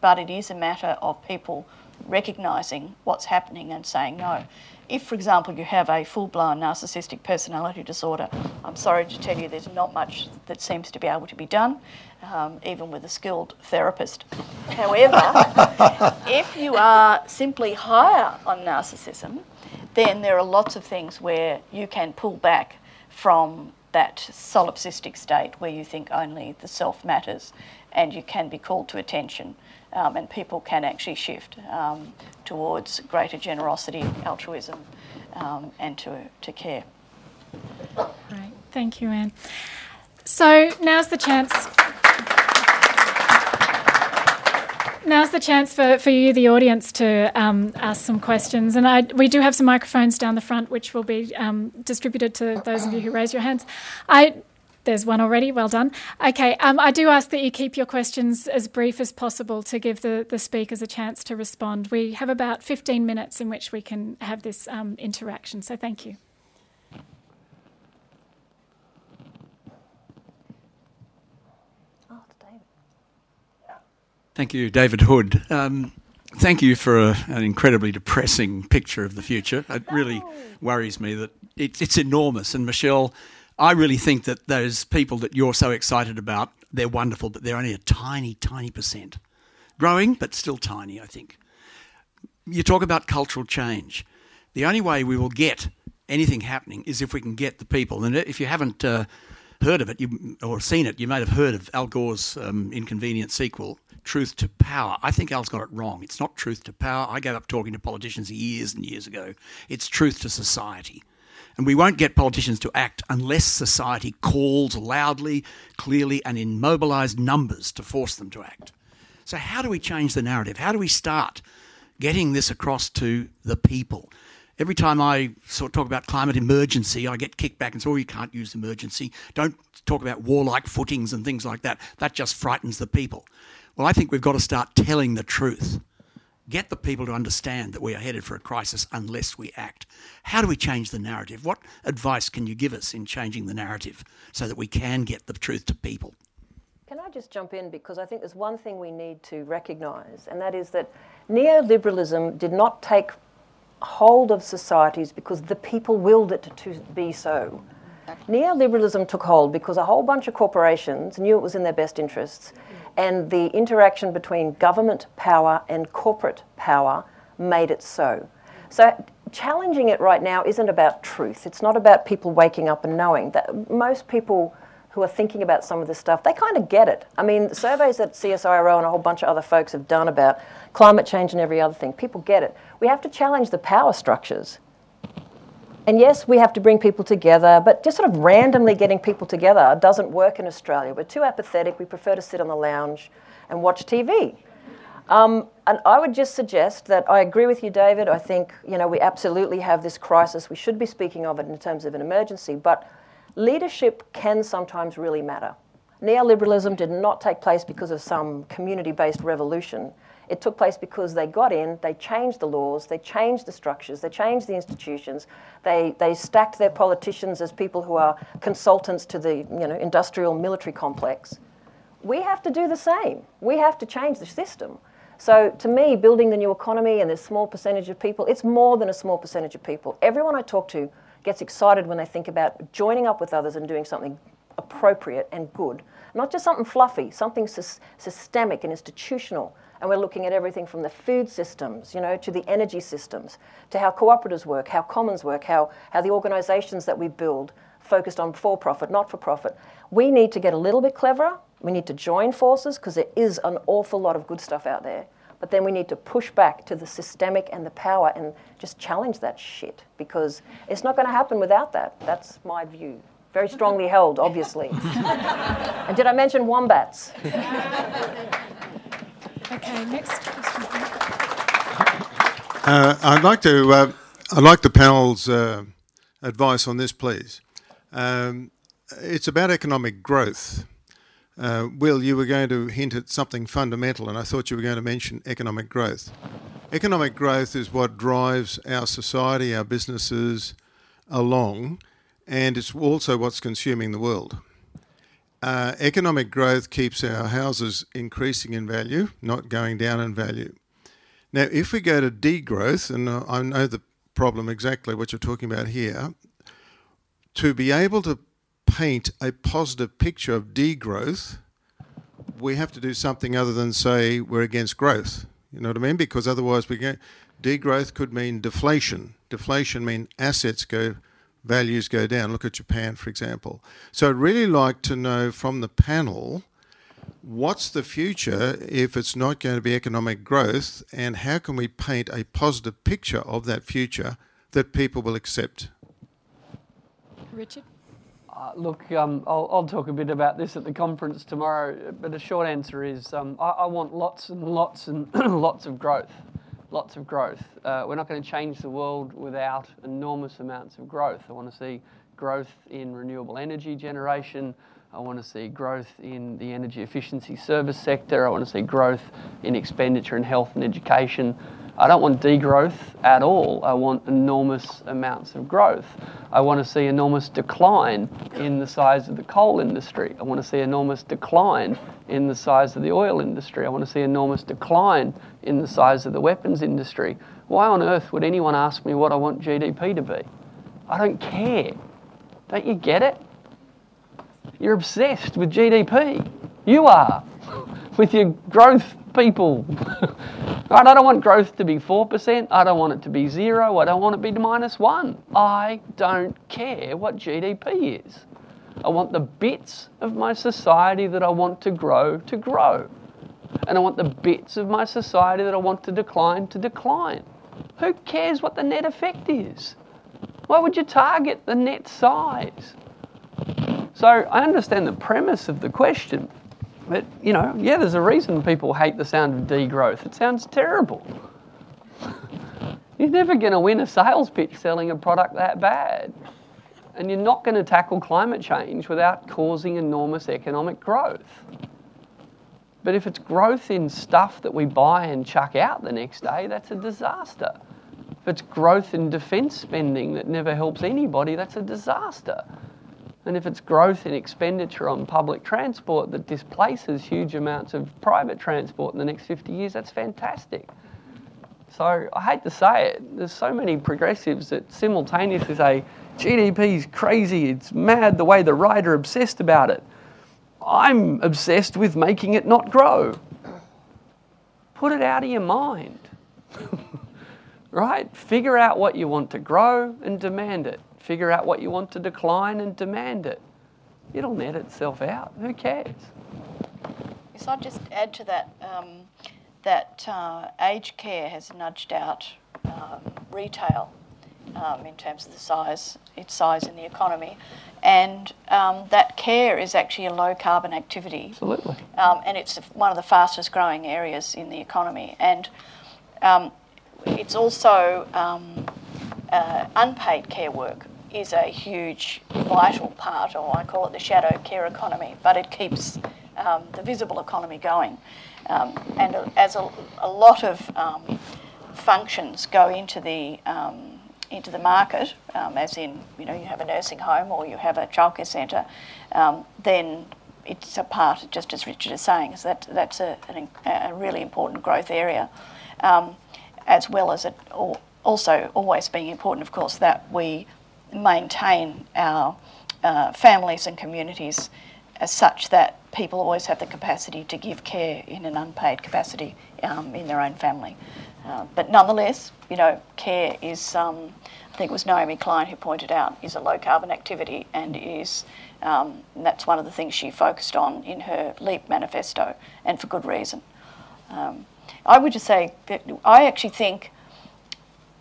but it is a matter of people recognising what's happening and saying no. If, for example, you have a full blown narcissistic personality disorder, I'm sorry to tell you there's not much that seems to be able to be done, um, even with a skilled therapist. However, if you are simply higher on narcissism, then there are lots of things where you can pull back from that solipsistic state where you think only the self matters and you can be called to attention um, and people can actually shift um, towards greater generosity, altruism, um, and to, to care. Right, thank you, Anne. So now's the chance. Now's the chance for, for you, the audience, to um, ask some questions. And I, we do have some microphones down the front, which will be um, distributed to those of you who raise your hands. I there's one already. Well done. Okay. Um, I do ask that you keep your questions as brief as possible to give the, the speakers a chance to respond. We have about 15 minutes in which we can have this um, interaction. So thank you. Oh, Thank you, David Hood. Um, thank you for a, an incredibly depressing picture of the future. It really worries me that it, it's enormous. And Michelle, I really think that those people that you're so excited about, they're wonderful, but they're only a tiny, tiny percent. Growing, but still tiny, I think. You talk about cultural change. The only way we will get anything happening is if we can get the people. And if you haven't uh, heard of it you, or seen it, you may have heard of Al Gore's um, inconvenient sequel, Truth to Power. I think Al's got it wrong. It's not truth to power. I gave up talking to politicians years and years ago. It's truth to society. And we won't get politicians to act unless society calls loudly, clearly, and in mobilised numbers to force them to act. So, how do we change the narrative? How do we start getting this across to the people? Every time I sort of talk about climate emergency, I get kicked back and say, oh, you can't use emergency. Don't talk about warlike footings and things like that. That just frightens the people. Well, I think we've got to start telling the truth. Get the people to understand that we are headed for a crisis unless we act. How do we change the narrative? What advice can you give us in changing the narrative so that we can get the truth to people? Can I just jump in? Because I think there's one thing we need to recognise, and that is that neoliberalism did not take hold of societies because the people willed it to be so. Neoliberalism took hold because a whole bunch of corporations knew it was in their best interests, and the interaction between government power and corporate power made it so. So, challenging it right now isn't about truth. It's not about people waking up and knowing that most people who are thinking about some of this stuff, they kind of get it. I mean, surveys that CSIRO and a whole bunch of other folks have done about climate change and every other thing, people get it. We have to challenge the power structures. And yes, we have to bring people together, but just sort of randomly getting people together doesn't work in Australia. We're too apathetic. We prefer to sit on the lounge and watch TV. Um, and I would just suggest that I agree with you, David. I think you know we absolutely have this crisis. We should be speaking of it in terms of an emergency, but leadership can sometimes really matter. Neoliberalism did not take place because of some community based revolution. It took place because they got in, they changed the laws, they changed the structures, they changed the institutions, they, they stacked their politicians as people who are consultants to the you know, industrial military complex. We have to do the same. We have to change the system. So, to me, building the new economy and this small percentage of people, it's more than a small percentage of people. Everyone I talk to gets excited when they think about joining up with others and doing something appropriate and good. Not just something fluffy, something sy- systemic and institutional. And we're looking at everything from the food systems, you know, to the energy systems, to how cooperatives work, how commons work, how, how the organisations that we build focused on for profit, not for profit. We need to get a little bit cleverer. We need to join forces because there is an awful lot of good stuff out there. But then we need to push back to the systemic and the power and just challenge that shit because it's not going to happen without that. That's my view. Very strongly held, obviously. and did I mention wombats? Okay, next question. Uh, I'd like to. Uh, I'd like the panel's uh, advice on this, please. Um, it's about economic growth. Uh, Will, you were going to hint at something fundamental, and I thought you were going to mention economic growth. Economic growth is what drives our society, our businesses along, and it's also what's consuming the world. Uh, economic growth keeps our houses increasing in value, not going down in value. Now, if we go to degrowth, and I know the problem exactly what you're talking about here, to be able to paint a positive picture of degrowth, we have to do something other than say we're against growth. You know what I mean? Because otherwise, we get degrowth could mean deflation. Deflation mean assets go, values go down. Look at Japan, for example. So I'd really like to know from the panel what's the future if it's not going to be economic growth, and how can we paint a positive picture of that future that people will accept? Richard? Uh, look, um, I'll, I'll, talk a bit about this at the conference tomorrow, but the short answer is um, I, I, want lots and lots and lots of growth. Lots of growth. Uh, we're not going to change the world without enormous amounts of growth. I want to see growth in renewable energy generation. I want to see growth in the energy efficiency service sector. I want to see growth in expenditure in health and education. I don't want degrowth at all. I want enormous amounts of growth. I want to see enormous decline in the size of the coal industry. I want to see enormous decline in the size of the oil industry. I want to see enormous decline in the size of the weapons industry. Why on earth would anyone ask me what I want GDP to be? I don't care. Don't you get it? You're obsessed with GDP. You are. With your growth people. right? I don't want growth to be 4%. I don't want it to be zero. I don't want it to be minus one. I don't care what GDP is. I want the bits of my society that I want to grow to grow. And I want the bits of my society that I want to decline to decline. Who cares what the net effect is? Why would you target the net size? So I understand the premise of the question, but you know, yeah, there's a reason people hate the sound of degrowth. It sounds terrible. You're never going to win a sales pitch selling a product that bad. And you're not going to tackle climate change without causing enormous economic growth. But if it's growth in stuff that we buy and chuck out the next day, that's a disaster. If it's growth in defence spending that never helps anybody, that's a disaster. And if it's growth in expenditure on public transport that displaces huge amounts of private transport in the next 50 years, that's fantastic. So I hate to say it, there's so many progressives that simultaneously say GDP is crazy, it's mad the way the right are obsessed about it. I'm obsessed with making it not grow. Put it out of your mind. right? Figure out what you want to grow and demand it. Figure out what you want to decline and demand it. It'll net itself out. Who cares? Yes, I'll just add to that um, that uh, aged care has nudged out um, retail um, in terms of the size, its size in the economy, and um, that care is actually a low carbon activity. Absolutely. Um, and it's one of the fastest growing areas in the economy, and um, it's also uh, unpaid care work is a huge, vital part, or I call it the shadow care economy, but it keeps um, the visible economy going. Um, and as a, a lot of um, functions go into the um, into the market, um, as in you know you have a nursing home or you have a childcare centre, um, then it's a part, just as Richard is saying, is that that's a, a really important growth area, as well as it also always being important, of course, that we maintain our uh, families and communities as such that people always have the capacity to give care in an unpaid capacity um, in their own family. Uh, but nonetheless, you know, care is, um, I think it was Naomi Klein who pointed out, is a low carbon activity and is, um, and that's one of the things she focused on in her LEAP manifesto, and for good reason. Um, I would just say that I actually think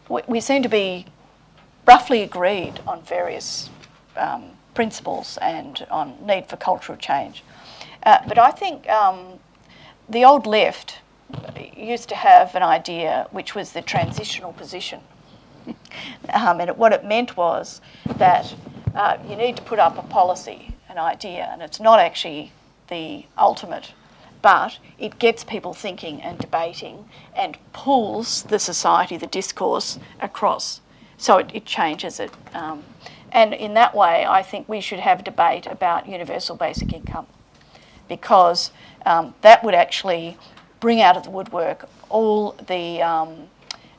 we, we seem to be roughly agreed on various um, principles and on need for cultural change. Uh, but I think um, the old left used to have an idea which was the transitional position. um, and it, what it meant was that uh, you need to put up a policy, an idea, and it's not actually the ultimate, but it gets people thinking and debating and pulls the society, the discourse across so it, it changes it. Um, and in that way, I think we should have debate about universal basic income because um, that would actually bring out of the woodwork all the um,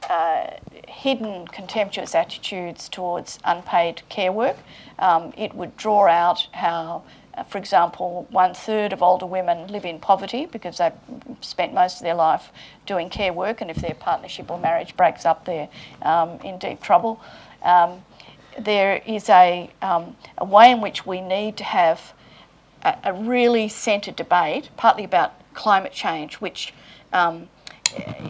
uh, hidden contemptuous attitudes towards unpaid care work. Um, it would draw out how for example, one third of older women live in poverty because they've spent most of their life doing care work, and if their partnership or marriage breaks up, they're um, in deep trouble. Um, there is a, um, a way in which we need to have a, a really centred debate, partly about climate change, which um,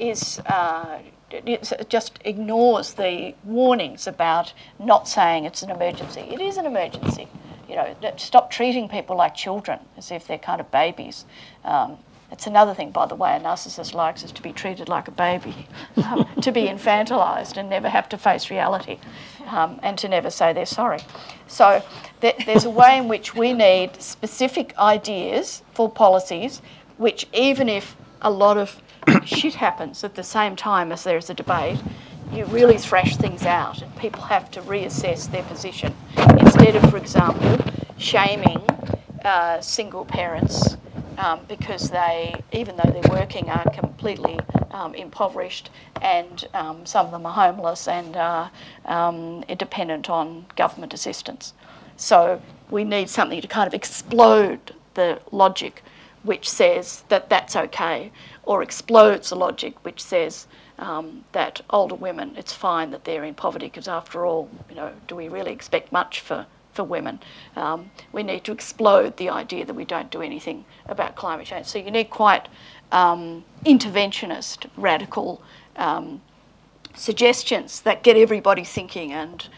is. Uh, it just ignores the warnings about not saying it's an emergency. It is an emergency you know, stop treating people like children as if they're kind of babies. Um, it's another thing, by the way, a narcissist likes is to be treated like a baby, um, to be infantilized and never have to face reality, um, and to never say they're sorry. So th- there's a way in which we need specific ideas for policies, which even if a lot of shit happens at the same time as there's a debate, you really thrash things out and people have to reassess their position. Instead of, for example, shaming uh, single parents um, because they, even though they're working, are completely um, impoverished and um, some of them are homeless and are um, dependent on government assistance. So we need something to kind of explode the logic which says that that's okay, or explodes the logic which says um, that older women, it's fine that they're in poverty because after all, you know, do we really expect much for, for women? Um, we need to explode the idea that we don't do anything about climate change. So you need quite um, interventionist, radical um, suggestions that get everybody thinking and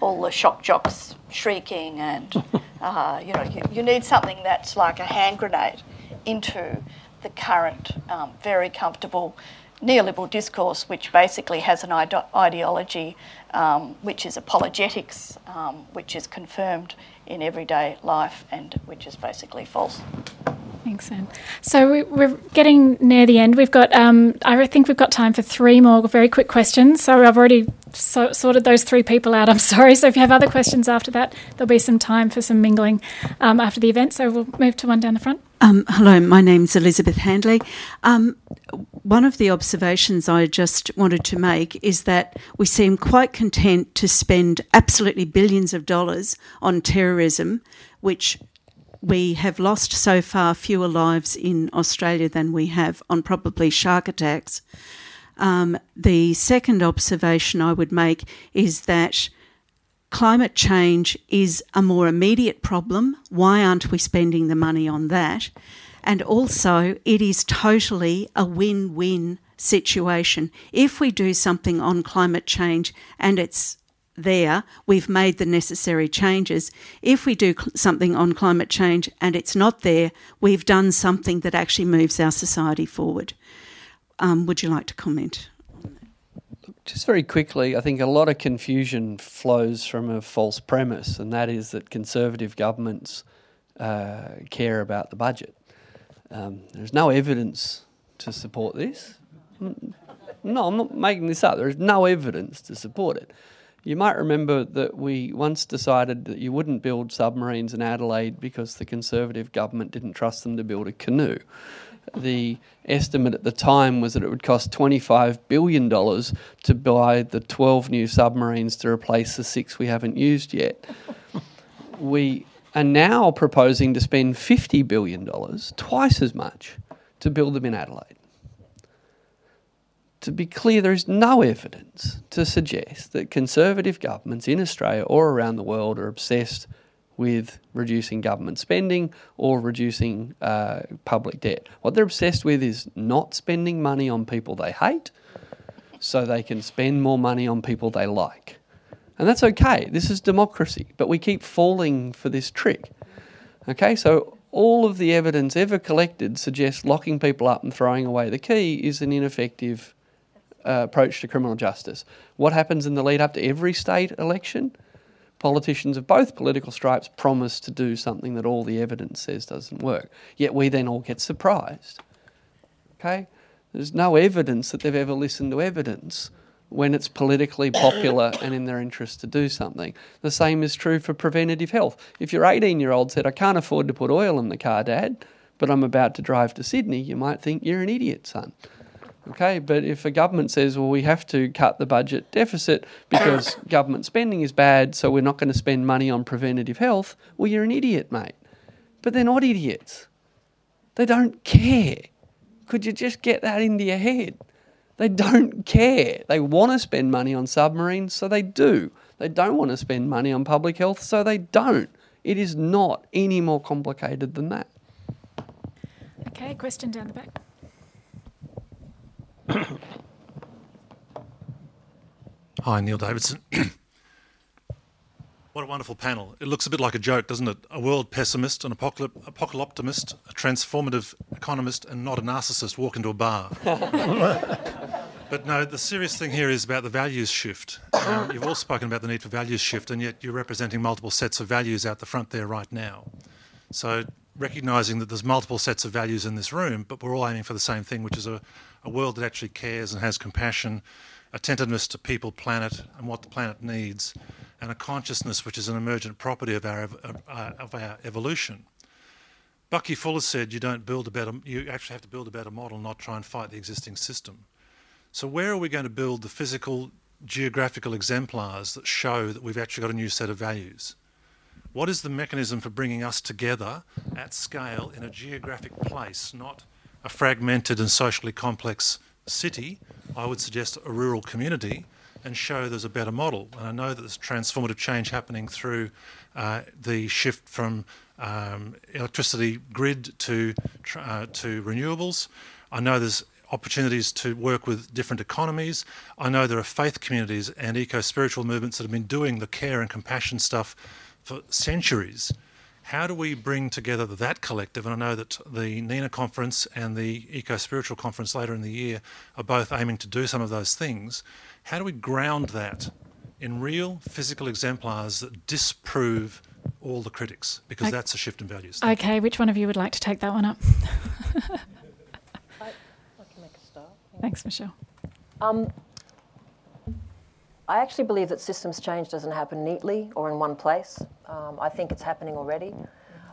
all the shock jocks shrieking and uh, you know you, you, need something that's like a hand grenade into the current um, very comfortable neoliberal discourse which basically has an ide- ideology um, which is apologetics um, which is confirmed in everyday life and which is basically false. Thanks, Anne. So we, are getting near the end. We've got, um, I think we've got time for three more very quick questions. So I've already so, sorted those three people out. I'm sorry. So if you have other questions after that, there'll be some time for some mingling um, after the event. So we'll move to one down the front. Um, hello, my name's Elizabeth Handley. Um, one of the observations I just wanted to make is that we seem quite content to spend absolutely billions of dollars on terrorism, which we have lost so far fewer lives in Australia than we have on probably shark attacks. Um, the second observation I would make is that climate change is a more immediate problem. Why aren't we spending the money on that? And also, it is totally a win win situation. If we do something on climate change and it's there, we've made the necessary changes. If we do something on climate change and it's not there, we've done something that actually moves our society forward. Um, would you like to comment? Just very quickly, I think a lot of confusion flows from a false premise, and that is that conservative governments uh, care about the budget. Um, there's no evidence to support this. No, I'm not making this up. There is no evidence to support it. You might remember that we once decided that you wouldn't build submarines in Adelaide because the Conservative government didn't trust them to build a canoe. The estimate at the time was that it would cost $25 billion to buy the 12 new submarines to replace the six we haven't used yet. we are now proposing to spend $50 billion, twice as much, to build them in Adelaide to be clear, there is no evidence to suggest that conservative governments in Australia or around the world are obsessed with reducing government spending or reducing uh, public debt. What they're obsessed with is not spending money on people they hate so they can spend more money on people they like. And that's okay. This is democracy, but we keep falling for this trick. Okay, so all of the evidence ever collected suggests locking people up and throwing away the key is an ineffective uh, approach to criminal justice. What happens in the lead up to every state election? Politicians of both political stripes promise to do something that all the evidence says doesn't work. Yet we then all get surprised. Okay? There's no evidence that they've ever listened to evidence when it's politically popular and in their interest to do something. The same is true for preventative health. If your 18 year old said, I can't afford to put oil in the car, Dad, but I'm about to drive to Sydney, you might think you're an idiot, son. Okay, but if a government says, well, we have to cut the budget deficit because government spending is bad, so we're not going to spend money on preventative health, well, you're an idiot, mate. But they're not idiots. They don't care. Could you just get that into your head? They don't care. They want to spend money on submarines, so they do. They don't want to spend money on public health, so they don't. It is not any more complicated than that. Okay, question down the back. Hi, Neil Davidson. what a wonderful panel. It looks a bit like a joke, doesn't it? A world pessimist, an apocalypse optimist, a transformative economist, and not a narcissist walk into a bar. but no, the serious thing here is about the values shift. Um, you've all spoken about the need for values shift, and yet you're representing multiple sets of values out the front there right now. So recognizing that there's multiple sets of values in this room, but we're all aiming for the same thing, which is a, a world that actually cares and has compassion, attentiveness to people, planet, and what the planet needs, and a consciousness which is an emergent property of our, uh, of our evolution. Bucky Fuller said you don't build a better, you actually have to build a better model, not try and fight the existing system. So where are we going to build the physical, geographical exemplars that show that we've actually got a new set of values? What is the mechanism for bringing us together at scale in a geographic place, not a fragmented and socially complex city? I would suggest a rural community and show there's a better model. And I know that there's transformative change happening through uh, the shift from um, electricity grid to, uh, to renewables. I know there's opportunities to work with different economies. I know there are faith communities and eco spiritual movements that have been doing the care and compassion stuff for centuries. How do we bring together that collective? And I know that the NENA conference and the Eco Spiritual conference later in the year are both aiming to do some of those things. How do we ground that in real physical exemplars that disprove all the critics? Because okay. that's a shift in values. Okay, which one of you would like to take that one up? I, I, can make a start. Thanks, Michelle. Um, I actually believe that systems change doesn't happen neatly or in one place. Um, I think it's happening already.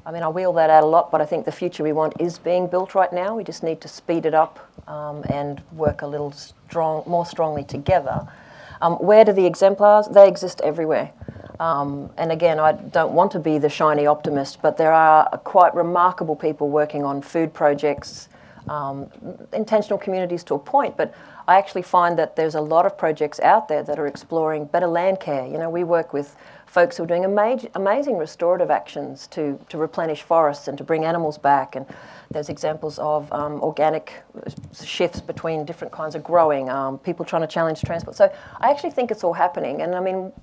I mean, I wheel that out a lot, but I think the future we want is being built right now. We just need to speed it up um, and work a little strong, more strongly together. Um, where do the exemplars? They exist everywhere. Um, and again, I don't want to be the shiny optimist, but there are quite remarkable people working on food projects, um, intentional communities to a point, but I actually find that there's a lot of projects out there that are exploring better land care. You know, we work with folks who are doing amazing, amazing restorative actions to, to replenish forests and to bring animals back. And there's examples of um, organic shifts between different kinds of growing, um, people trying to challenge transport. So I actually think it's all happening. And I mean,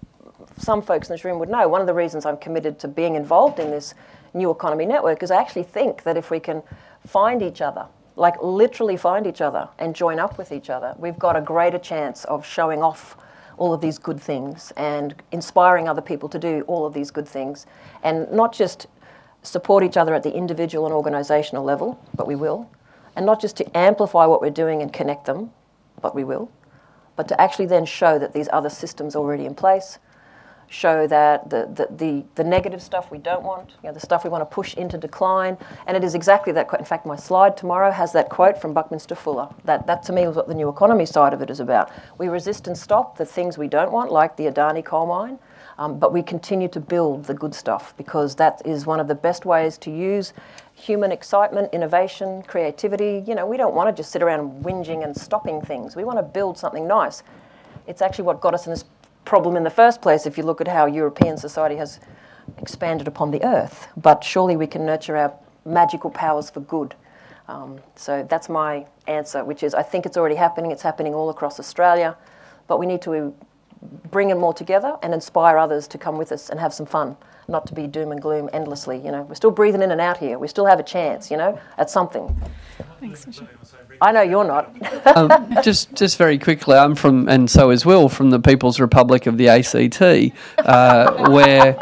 some folks in this room would know one of the reasons I'm committed to being involved in this new economy network is I actually think that if we can find each other like literally find each other and join up with each other, we've got a greater chance of showing off all of these good things and inspiring other people to do all of these good things. And not just support each other at the individual and organizational level, but we will, and not just to amplify what we're doing and connect them, but we will, but to actually then show that these other systems are already in place show that the, the, the, the, negative stuff we don't want, you know, the stuff we want to push into decline. And it is exactly that quote. In fact, my slide tomorrow has that quote from Buckminster Fuller. That, that to me is what the new economy side of it is about. We resist and stop the things we don't want, like the Adani coal mine, um, but we continue to build the good stuff because that is one of the best ways to use human excitement, innovation, creativity. You know, we don't want to just sit around whinging and stopping things. We want to build something nice. It's actually what got us in this problem in the first place if you look at how European society has expanded upon the earth. But surely we can nurture our magical powers for good. Um, so that's my answer, which is I think it's already happening. It's happening all across Australia, but we need to bring them all together and inspire others to come with us and have some fun, not to be doom and gloom endlessly. You know, we're still breathing in and out here. We still have a chance, you know, at something. Thanks, Michelle. I know you're not. um, just, just very quickly, I'm from, and so is Will, from the People's Republic of the ACT, uh, where,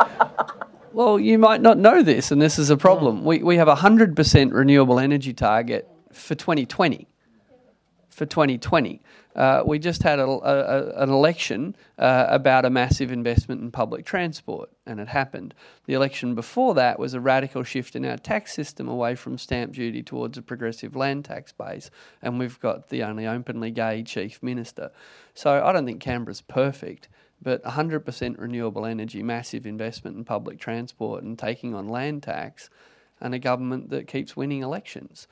well, you might not know this, and this is a problem. We, we have a 100% renewable energy target for 2020. For 2020. Uh, we just had a, a, an election uh, about a massive investment in public transport, and it happened. The election before that was a radical shift in our tax system away from stamp duty towards a progressive land tax base, and we've got the only openly gay chief minister. So I don't think Canberra's perfect, but 100% renewable energy, massive investment in public transport, and taking on land tax, and a government that keeps winning elections.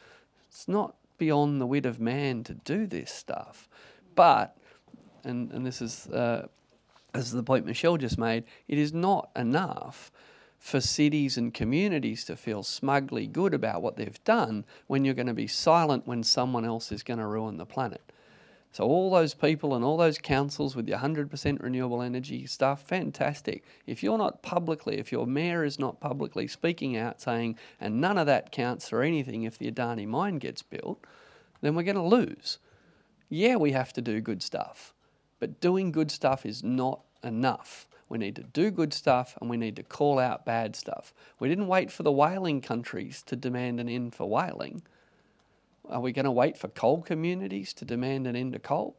It's not beyond the wit of man to do this stuff. But, and, and this is uh, this is the point Michelle just made, it is not enough for cities and communities to feel smugly good about what they've done when you're going to be silent when someone else is going to ruin the planet. So all those people and all those councils with your 100% renewable energy stuff, fantastic. If you're not publicly, if your mayor is not publicly speaking out saying, and none of that counts for anything if the Adani mine gets built, then we're going to lose. Yeah, we have to do good stuff, but doing good stuff is not enough. We need to do good stuff and we need to call out bad stuff. We didn't wait for the whaling countries to demand an end for whaling. Are we going to wait for coal communities to demand an end to coal?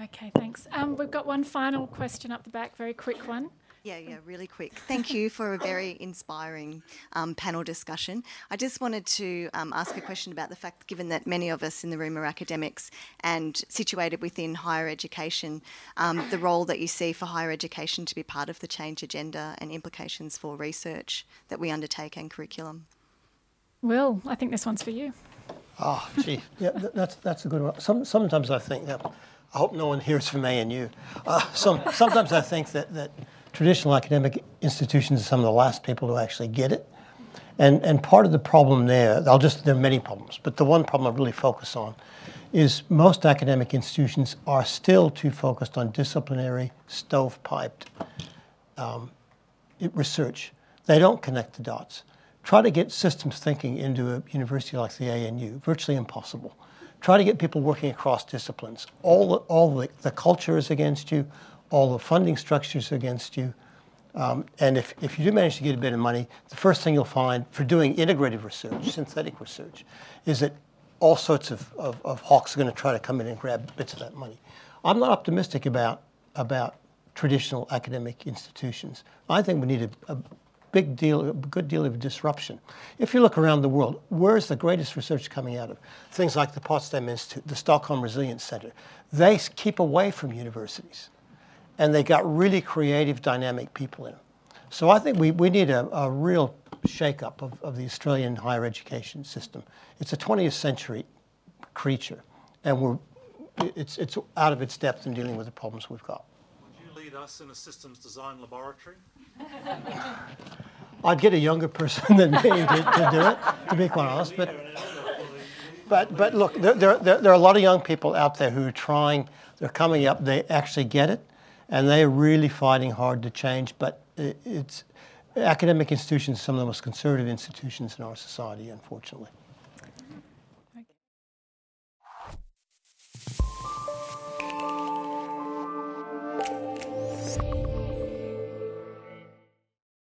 Okay, thanks. Um, we've got one final question up the back, very quick one. Yeah, yeah, really quick. Thank you for a very inspiring um, panel discussion. I just wanted to um, ask a question about the fact, given that many of us in the room are academics and situated within higher education, um, the role that you see for higher education to be part of the change agenda and implications for research that we undertake and curriculum. Will, I think this one's for you. Oh, gee, yeah, that's that's a good one. Some, sometimes I think, yeah, I hope no one hears from ANU. Uh, some, sometimes I think that, that traditional academic institutions are some of the last people to actually get it. And, and part of the problem there, I'll just, there are many problems, but the one problem I really focus on is most academic institutions are still too focused on disciplinary, stovepiped um, research. They don't connect the dots. Try to get systems thinking into a university like the ANU, virtually impossible. Try to get people working across disciplines. All all the, the culture is against you, all the funding structures against you. Um, and if, if you do manage to get a bit of money, the first thing you'll find for doing integrative research, synthetic research, is that all sorts of, of, of hawks are going to try to come in and grab bits of that money. I'm not optimistic about, about traditional academic institutions. I think we need a, a big deal, a good deal of disruption. If you look around the world, where's the greatest research coming out of? Things like the Potsdam Institute, the Stockholm Resilience Center. They keep away from universities and they got really creative, dynamic people in them. So I think we, we need a, a real shake-up of, of the Australian higher education system. It's a 20th century creature, and we're, it's, it's out of its depth in dealing with the problems we've got. Would you lead us in a systems design laboratory? I'd get a younger person than me to, to do it, to be quite honest. But, but, but look, there, there, there are a lot of young people out there who are trying, they're coming up, they actually get it and they're really fighting hard to change. But it's academic institutions, some of the most conservative institutions in our society, unfortunately.